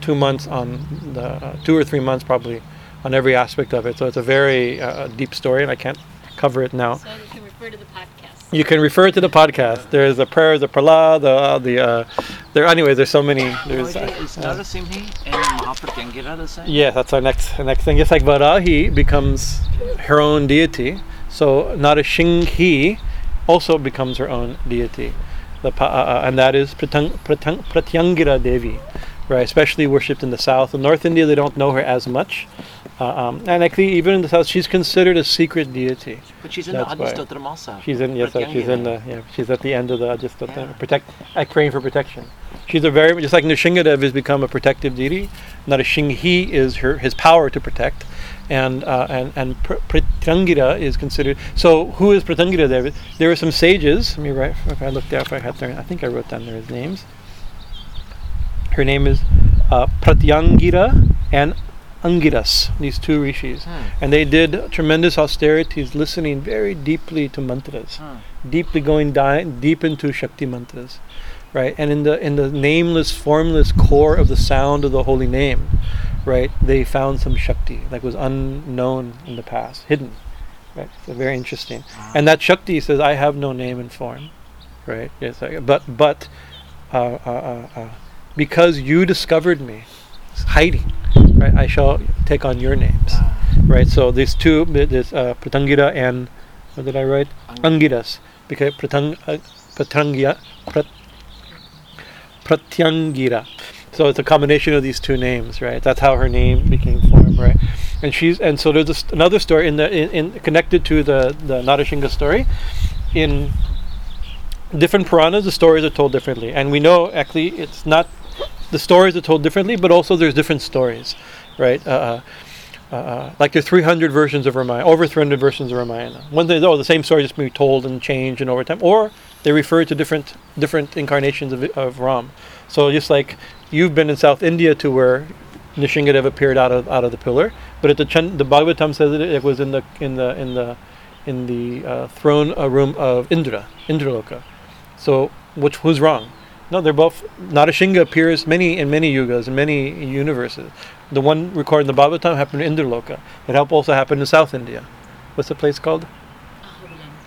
two months on the uh, two or three months probably on every aspect of it. So it's a very uh, deep story, and I can't cover it now. So you can refer to the podcast. You can refer to the podcast. There's the prayers of Prahlad, the uh, the uh, there. Anyway, there's so many. There's uh, is uh, Narasimhi and Mahapratyangira the same? yeah, that's our next next thing. Just like Varahi becomes her own deity, so Narashinghi also becomes her own deity, the pa- uh, uh, and that is Pratang, Pratang, Pratyangira Devi, right? Especially worshipped in the south. In North India, they don't know her as much, um, and actually even in the south, she's considered a secret deity. But she's in That's the. Also. She's in yes, uh, she's in the yeah, she's at the end of the just Yeah. protect, uh, praying for protection. She's a very just like Nrsingadev has become a protective deity. Not a Narashinghi is her his power to protect, and uh, and and Pr- Pratyangira is considered. So who is Pratyangira? There, there are some sages. Let me write. If I looked up, I had their. I think I wrote down their names. Her name is uh, Pratyangira and Angiras. These two rishis, Hmm. and they did tremendous austerities, listening very deeply to mantras Hmm. deeply going di- deep into Shakti mantras, right? And in the in the nameless, formless core of the sound of the holy name, right? They found some Shakti that was unknown in the past, hidden, right? So very interesting. And that Shakti says, "I have no name and form," right? Yes, but but uh, uh, uh, uh, because you discovered me, hiding, right? I shall take on your names, Ah. right? So these two, this uh, Pratangira and what did I write? Angiras, because pratang, uh, pratangya, prat, pratyangira. So it's a combination of these two names, right? That's how her name became formed, right? And she's and so there's this, another story in the in, in connected to the the Narashinga story. In different Puranas, the stories are told differently, and we know actually it's not the stories are told differently, but also there's different stories, right? Uh, uh, uh, like there's 300 versions of Ramayana, over 300 versions of Ramayana. One thing, is, oh, the same story just be told and changed and over time, or they refer to different different incarnations of, of Ram. So just like you've been in South India to where Nishingadev appeared out of out of the pillar, but at the Chan, the Bhagavatam says that it was in the in the in the in the uh, throne uh, room of Indra, Indraloka. So which who's wrong? No, they're both. Narashinga appears many in many yugas in many universes. The one recorded in the Bhagavatam happened in Indraloka. It also happened in South India. What's the place called?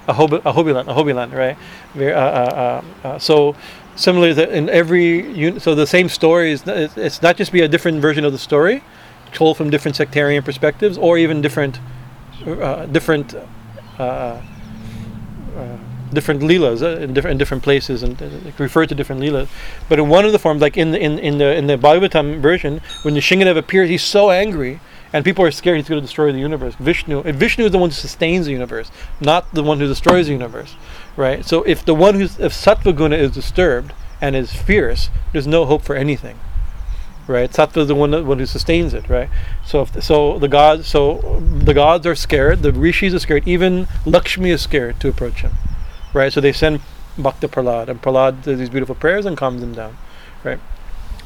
Ahobi- Ahobilam, Ahobilam, right? Uh, uh, uh, uh, so similarly, in every un- so the same story is it's, it's not just be a different version of the story, told from different sectarian perspectives, or even different uh, different uh, uh, different leelas uh, in different in different places and uh, refer to different leelas. But in one of the forms, like in the in, in the in the Bhagavatam version, when the Shingadev appears, he's so angry. And people are scared he's going to destroy the universe. Vishnu, Vishnu is the one who sustains the universe, not the one who destroys the universe, right? So if the one who's if Sattva guna is disturbed and is fierce, there's no hope for anything, right? Sattva is the one, one who sustains it, right? So if, so the gods so the gods are scared, the rishis are scared, even Lakshmi is scared to approach him, right? So they send Bhakta Prahlad, and Prahlad does these beautiful prayers and calms them down, right?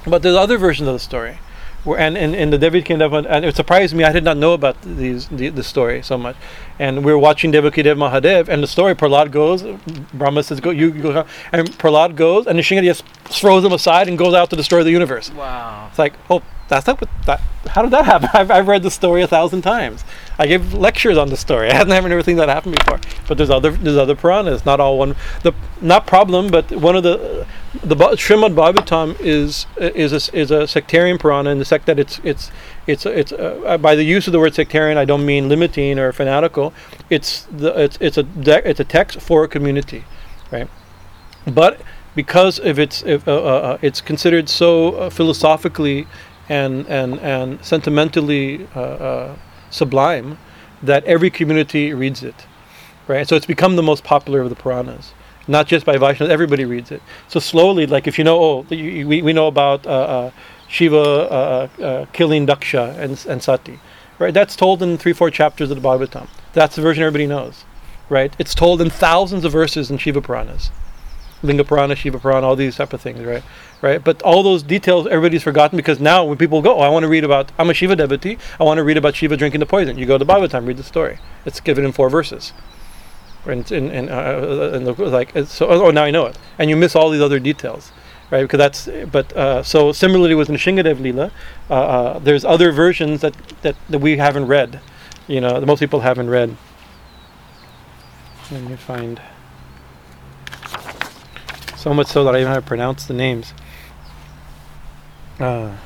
But there's other versions of the story. Where, and in, in the Devaki and Dev, and it surprised me. I did not know about these the, the story so much. And we were watching Devon Ke Dev Mahadev, and the story Prahlad goes, Brahma says, "Go, you go," and Prahlad goes, and Nishingadi just throws him aside and goes out to destroy the universe. Wow. It's like, oh, that's not what that. How did that happen? <laughs> I've, I've read the story a thousand times. I gave lectures on the story. <laughs> I haven't ever seen that happen before. But there's other there's other Puranas. Not all one. The not problem, but one of the the Srimad Bhagavatam is is a, is a sectarian Purana in the sect that it's it's it's it's uh, by the use of the word sectarian. I don't mean limiting or fanatical. It's the it's it's a de- it's a text for a community, right? but because of its if, uh, uh, uh, it's considered so uh, philosophically and and and sentimentally uh, uh, sublime that every community reads it right so it's become the most popular of the puranas not just by Vaishnavas, everybody reads it. So slowly, like if you know, oh, you, we, we know about uh, uh, Shiva uh, uh, killing Daksha and, and Sati, right? That's told in three, four chapters of the Bhagavatam. That's the version everybody knows, right? It's told in thousands of verses in Shiva Puranas. Linga Purana, Shiva Purana, all these type of things, right? Right. But all those details everybody's forgotten because now when people go, oh, I want to read about, I'm a Shiva devotee, I want to read about Shiva drinking the poison. You go to Bhagavatam, read the story. It's given in four verses. And, and, and, uh, and the, like, so, oh, now I know it. And you miss all these other details. right? Because that's but uh, so similarly with Nishingadev Leela, uh, uh, there's other versions that, that that we haven't read, you know, that most people haven't read. Let me find. So much so that I even have to pronounce the names. Uh,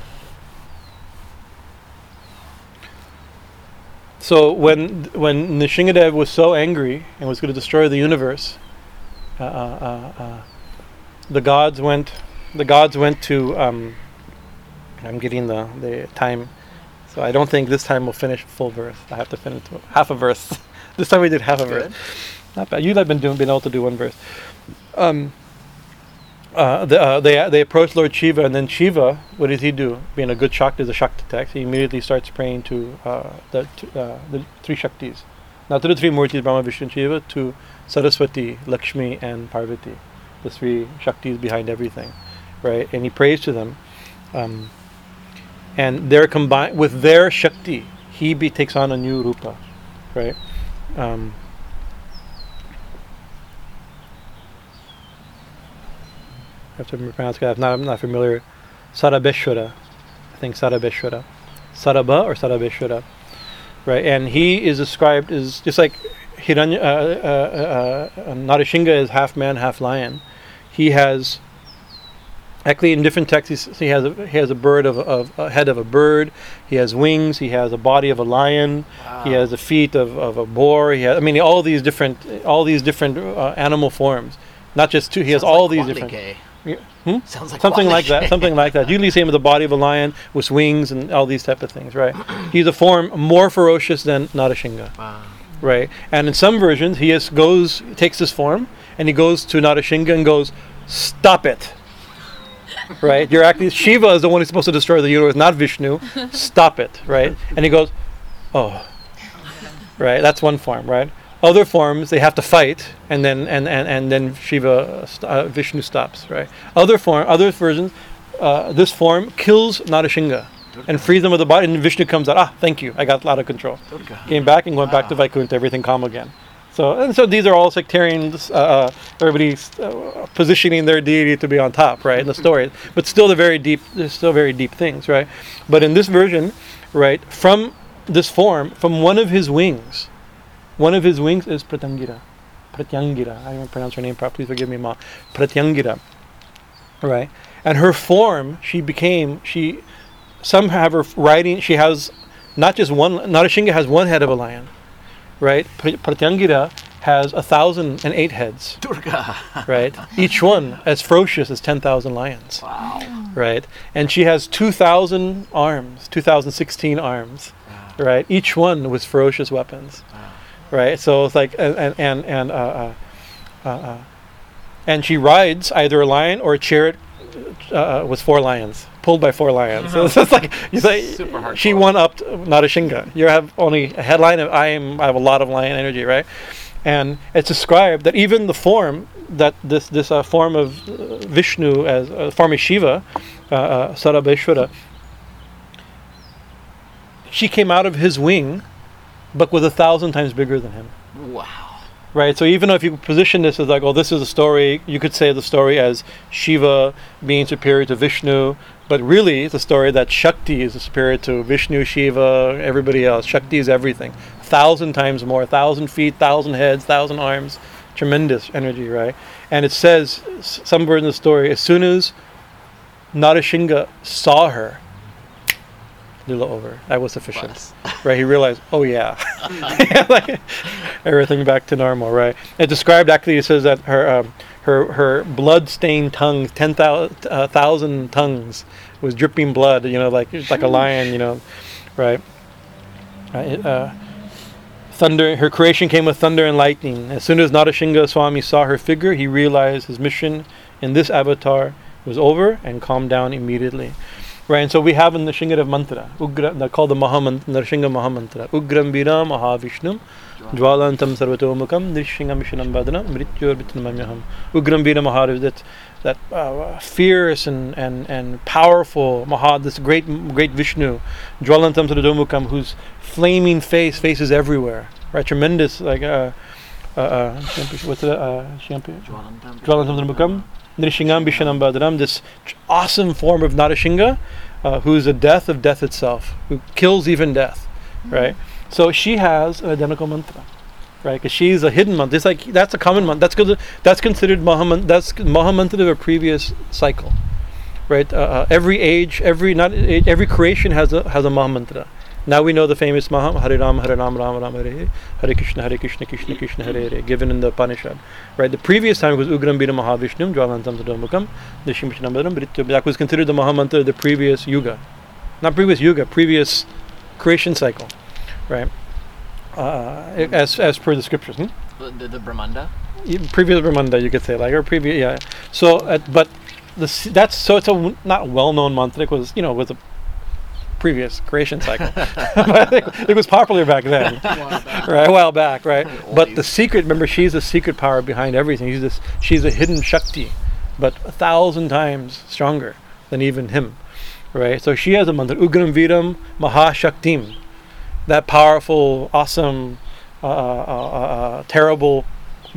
so when when Nishingadev was so angry and was going to destroy the universe, uh, uh, uh, uh, the gods went. The gods went to. Um, I'm getting the the time, so I don't think this time we'll finish full verse. I have to finish half a verse. <laughs> this time we did half a verse. Not bad. You've been doing, been able to do one verse. Um, uh, the, uh, they they approach Lord Shiva, and then Shiva, what does he do? Being a good Shakti, a Shakti text. He immediately starts praying to uh, the t- uh, the three Shaktis, not to the three Murtis, Brahma, Vishnu, and Shiva, to Saraswati, Lakshmi, and Parvati, the three Shaktis behind everything, right? And he prays to them, um, and they're combined with their Shakti. He be, takes on a new rupa, right? Um, have to pronounce it. I'm not, I'm not familiar. Sarabeshwara. I think Sarabeshwara. Saraba or Sarabeshwara. Right? And he is described as just like Hiranya, uh, uh, uh, uh, Narashinga is half man, half lion. He has, actually, in different texts, he has a, he has a bird of, of a head of a bird. He has wings. He has a body of a lion. He has the feet of, of a boar. He has, I mean, all these different, all these different uh, animal forms. Not just two. He has all like these different. Gay. Yeah. Hmm? Sounds like something like that something like that. Usually same with the body of a lion with wings and all these type of things right? <clears throat> He's a form more ferocious than Narashinga Wow. right? And in some versions he is, goes takes this form and he goes to Narashinga and goes stop it. <laughs> Right? You're actually Shiva is the one who's supposed to destroy the universe not Vishnu. <laughs> Stop it right? And he goes oh. Right? That's one form right other forms they have to fight and then and and, and then shiva uh, st- uh, vishnu stops right other form other versions uh, this form kills Narashinga and frees them of the body and vishnu comes out ah thank you i got out of control Durga. came back and went back to Wow. Vaikuntha, everything calm again. So and so these are all sectarians. Uh, uh, everybody's uh, positioning their deity to be on top, right? In the story, but still the very deep. There's still very deep things, right? But in this version, right, from this form, from one of his wings, one of his wings is Pratangira. Pratyangira. I don't pronounce her name properly. Please forgive me, Ma. Pratyangira. Right, and her form, she became she. Some have her riding. She has not just one. Narashinga has one head of a lion, right? Pr- Pratyangira has a thousand and eight heads, Durga. <laughs> right? Each one as ferocious as ten thousand lions, Wow. right? And she has two thousand arms, two thousand sixteen arms, Wow. right? Each one with ferocious weapons. Right? So it's like and and and, uh, uh, uh, uh, and she rides either a lion or a chariot uh, with four lions, pulled by four lions. So it's just like you say, she won up not a Narashinga. You have only a headline of I am. I have a lot of lion energy, right? And it's described that even the form that this this uh, form of uh, Vishnu as uh, form of Shiva, uh, uh, Sarabeshwara, she came out of his wing, but was a thousand times bigger than him. Wow. Right. So even if you position this as like, oh, this is a story, you could say the story as Shiva being superior to Vishnu, but really it's a story that Shakti is superior to Vishnu, Shiva, everybody else. Shakti is everything. Thousand times more, a thousand feet, thousand heads, thousand arms. Tremendous energy, right? And it says somewhere in the story, as soon as Narashinga saw her, Lila over. That was sufficient <laughs> right? He realized, oh yeah, <laughs> <laughs> like everything back to normal, right? It described actually. It says that her um, her her blood-stained tongue, ten thousand uh, thousand tongues, was dripping blood. You know, like like a lion. You know, right? Uh, it, uh, thunder. Her creation came with thunder and lightning. As soon as Narashinga Swami saw her figure, he realized his mission in this avatar was over and calmed down immediately. Right, and so we have in the Shingadev mantra, Ugra, called the Mahamant, Narshinga Mahamantra, Ugram Vira Mahavishnum, Jwalantam Sarvatomukam, Nirshingam Vishanam Badana, Mrityor Vitnamamyaham. Ugram Vira Mahadev, that, that uh, fierce and, and, and powerful Mahad, this great great Vishnu, Jwalantam Sarvatomukam, whose flaming face faces everywhere. Right, tremendous, like, uh, uh, uh, what's it, uh? Jwalantam. Jwalantam Nrishingam Bishanambadaram, this awesome form of Narashinga, uh, who's a death of death itself, who kills even death, right? So she has an identical mantra, right? Because she's a hidden mantra. It's like that's a common mantra. That's good. That's considered Mahamantra. That's Mahamantra of a previous cycle, right? Uh, uh, every age, every not every creation has a has a Mahamantra. Now we know the famous Maha Hare Ram Hare Ram Ram Ram Hare Hare Krishna Hare Krishna Krishna Krishna Hare Hare given in the Upanishad. Right? The previous time was Ugram Bira Mahavishnum Jwalantam Tadomukam Dishimichinamadaram Britya. That was considered the Mahamantra of the previous yuga. Not previous yuga, previous creation cycle. Right? Uh, as as per the scriptures. Hmm? The, the, Brahmanda. Previous Brahmanda, you could say, like, or previous, yeah. So, uh, but the that's so it's a w- not well-known mantra. It was, you know, was a previous creation cycle, but <laughs> <laughs> I think it was popular back then, right? A while back, right? But the secret, remember, she's the secret power behind everything. She's this, she's a hidden shakti, but a thousand times stronger than even him, right? So she has a mantra, Ugram Viram Mahashaktim, that powerful, awesome, uh, uh, uh, uh, terrible,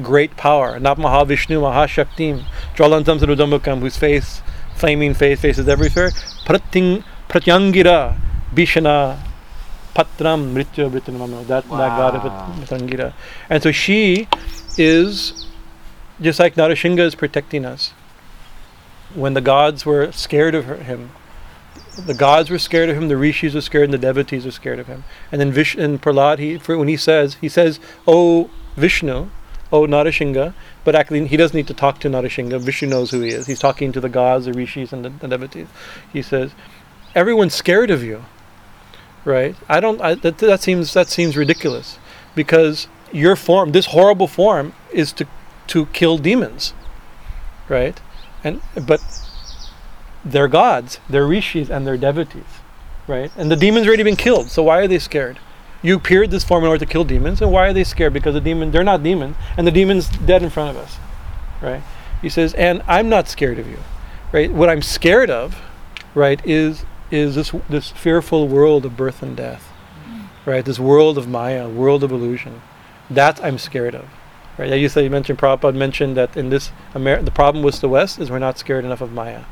great power. Not Mahavishnu, Mahashaktim, Jwalantam Sarvatomukham, whose face, flaming face, faces everywhere. Prating, Pratyangira, Bhishana, Patram, Mritya, Vitanamama. That, that god of Pratyangira. And so she is, just like Narashinga is protecting us. When the gods were scared of her, him, the gods were scared of him, the rishis were scared, and the devotees were scared of him. And then Vish and Prahlad, he for when he says he says, "Oh Vishnu, oh Narashinga," but actually he doesn't need to talk to Narashinga. Vishnu knows who he is. He's talking to the gods, the rishis, and the, the devotees. He says, "Everyone's scared of you, right? I don't. I, that that seems that seems ridiculous, because your form, this horrible form, is to to kill demons, right? And but they're gods, they're rishis, and they're devotees, right? And the demons already been killed, so why are they scared? You appeared this form in order to kill demons, and why are they scared? Because the demon, they're not demons, and the demon's dead in front of us, right? He says, and I'm not scared of you, right? What I'm scared of, right, is is this this fearful world of birth and death, right? This world of Maya, world of illusion. That I'm scared of, right? You say you mentioned Prabhupada mentioned that in this Amer- the problem with the West is we're not scared enough of Maya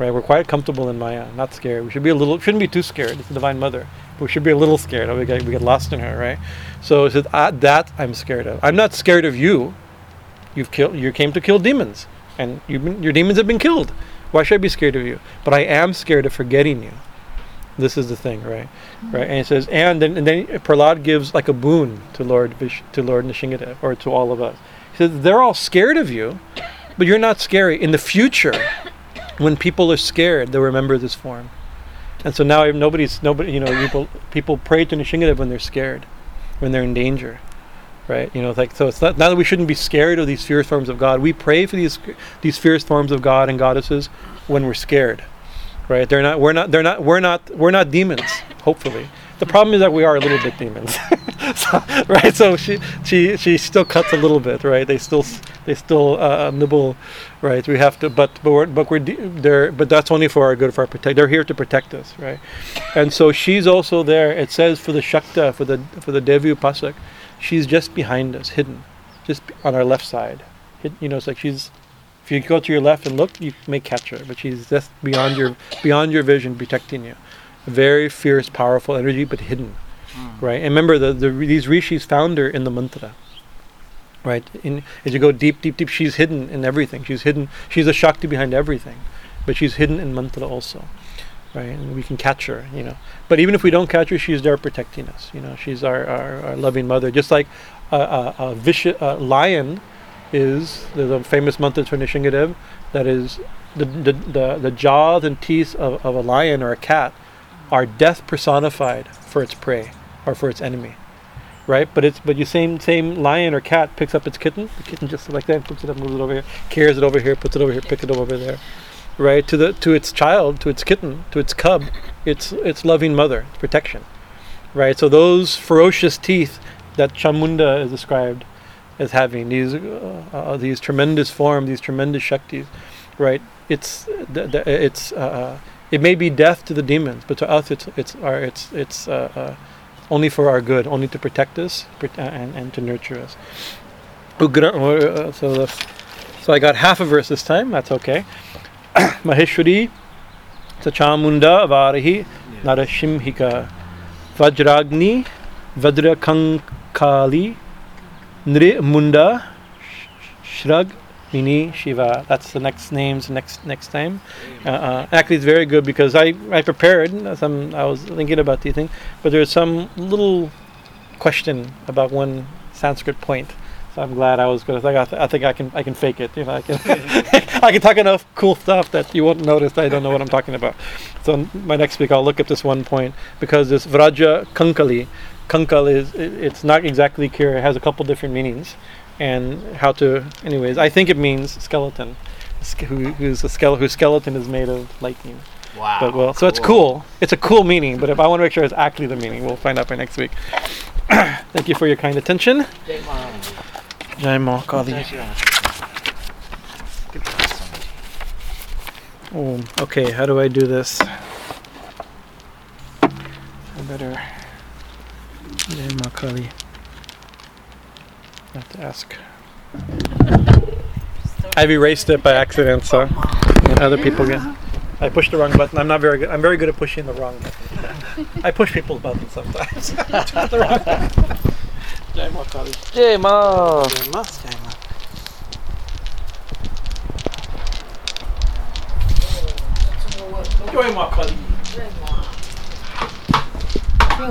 right? We're quite comfortable in Maya, not scared. We should be a little, shouldn't be too scared. It's the Divine Mother, but we should be a little scared. We get, we get lost in her, right? So it says uh, that I'm scared of. I'm not scared of you. You've killed. You came to kill demons, and been, your demons have been killed. Why should I be scared of you? But I am scared of forgetting you. This is the thing, right? Mm-hmm. Right, and it says, and then and then Prahlad gives like a boon to Lord Vish, to Lord Nishingadev or to all of us. He says they're all scared of you, but you're not scary. In the future, when people are scared, they'll remember this form. And so now nobody's nobody. You know, people people pray to Nishingadev when they're scared, when they're in danger, right? You know, like so. It's not not that we shouldn't be scared of these fierce forms of God. We pray for these these fierce forms of God and goddesses when we're scared, right? They're not. We're not. They're not. We're not. We're not demons. Hopefully, the problem is that we are a little bit demons, <laughs> so, right? So she she she still cuts a little bit, right? They still they still uh, nibble, right? We have to, but but we're but we're de- but that's only for our good, for our protect. They're here to protect us, right? And so she's also there. It says for the Shakta, for the for the Devi Upasak, she's just behind us, hidden, just on our left side. Hid, you know, it's like she's. If you go to your left and look, you may catch her, but she's just beyond your beyond your vision, protecting you. A very fierce, powerful energy, but hidden, hmm. right? And remember, the, the these rishis found her in the mantra, right? In as you go deep, deep, deep, she's hidden in everything. She's hidden. She's a shakti behind everything, but she's hidden in mantra also, right? And we can catch her, you know. But even if we don't catch her, she's there protecting us. You know, she's our our, our loving mother, just like a, a, a vicious a lion is there's a famous mantra Nishingadev that is the the, the, the jaws and teeth of, of a lion or a cat are death personified for its prey or for its enemy. Right? But it's but you same same lion or cat picks up its kitten, the kitten just like that, puts it up, moves it over here, carries it over here, puts it over here, picks it up over there. Right? To the to its child, to its kitten, to its cub, its its loving mother, its protection. Right? So those ferocious teeth that Chamunda is described as having these uh, uh, these tremendous forms, these tremendous shaktis, right? It's th- th- it's uh, it may be death to the demons, but to us it's it's our it's it's uh, uh, only for our good, only to protect us and and to nurture us. Uh, so the So I got half a verse this time. That's okay. <coughs> Maheshwari, Tachamunda Varahi, Narashimhika, Vajragni, Vajra Kankali, Nri Munda, Sh- Shrag, Mini Shiva. That's the next names next next time. Uh, uh, actually, it's very good because I, I prepared some. I was thinking about these things, but there's some little question about one Sanskrit point. So I'm glad I was good. I think I, I think I can I can fake it. You know, I can <laughs> <laughs> <laughs> I can talk enough cool stuff that you won't notice I don't know what I'm talking about. So n- my next week I'll look at this one point because this Vajra Kankali, Kankal is it, it's not exactly clear. It has a couple different meanings, and how to. Anyways, I think it means skeleton, ske- who, who's a skeleton whose skeleton is made of lightning. Wow. But well, so it's cool. It's a cool meaning. But if I want to make sure it's actually the meaning, we'll find out by next week. <coughs> Thank you for your kind attention. Jai Mom. Jai Ma Kali. Thank you. Good job, Swamiji. Oh, okay, how do I do this? I better. Jai Ma I have to ask. I've erased it by accident, so and other people get. I pushed the wrong button. I'm not very good. I'm very good at pushing the wrong button. I push people's buttons sometimes. <laughs> the wrong button. Jai Ma Kali. Jai Ma. Jai Ma Yo e mwa kali. Yo e mwa. Yo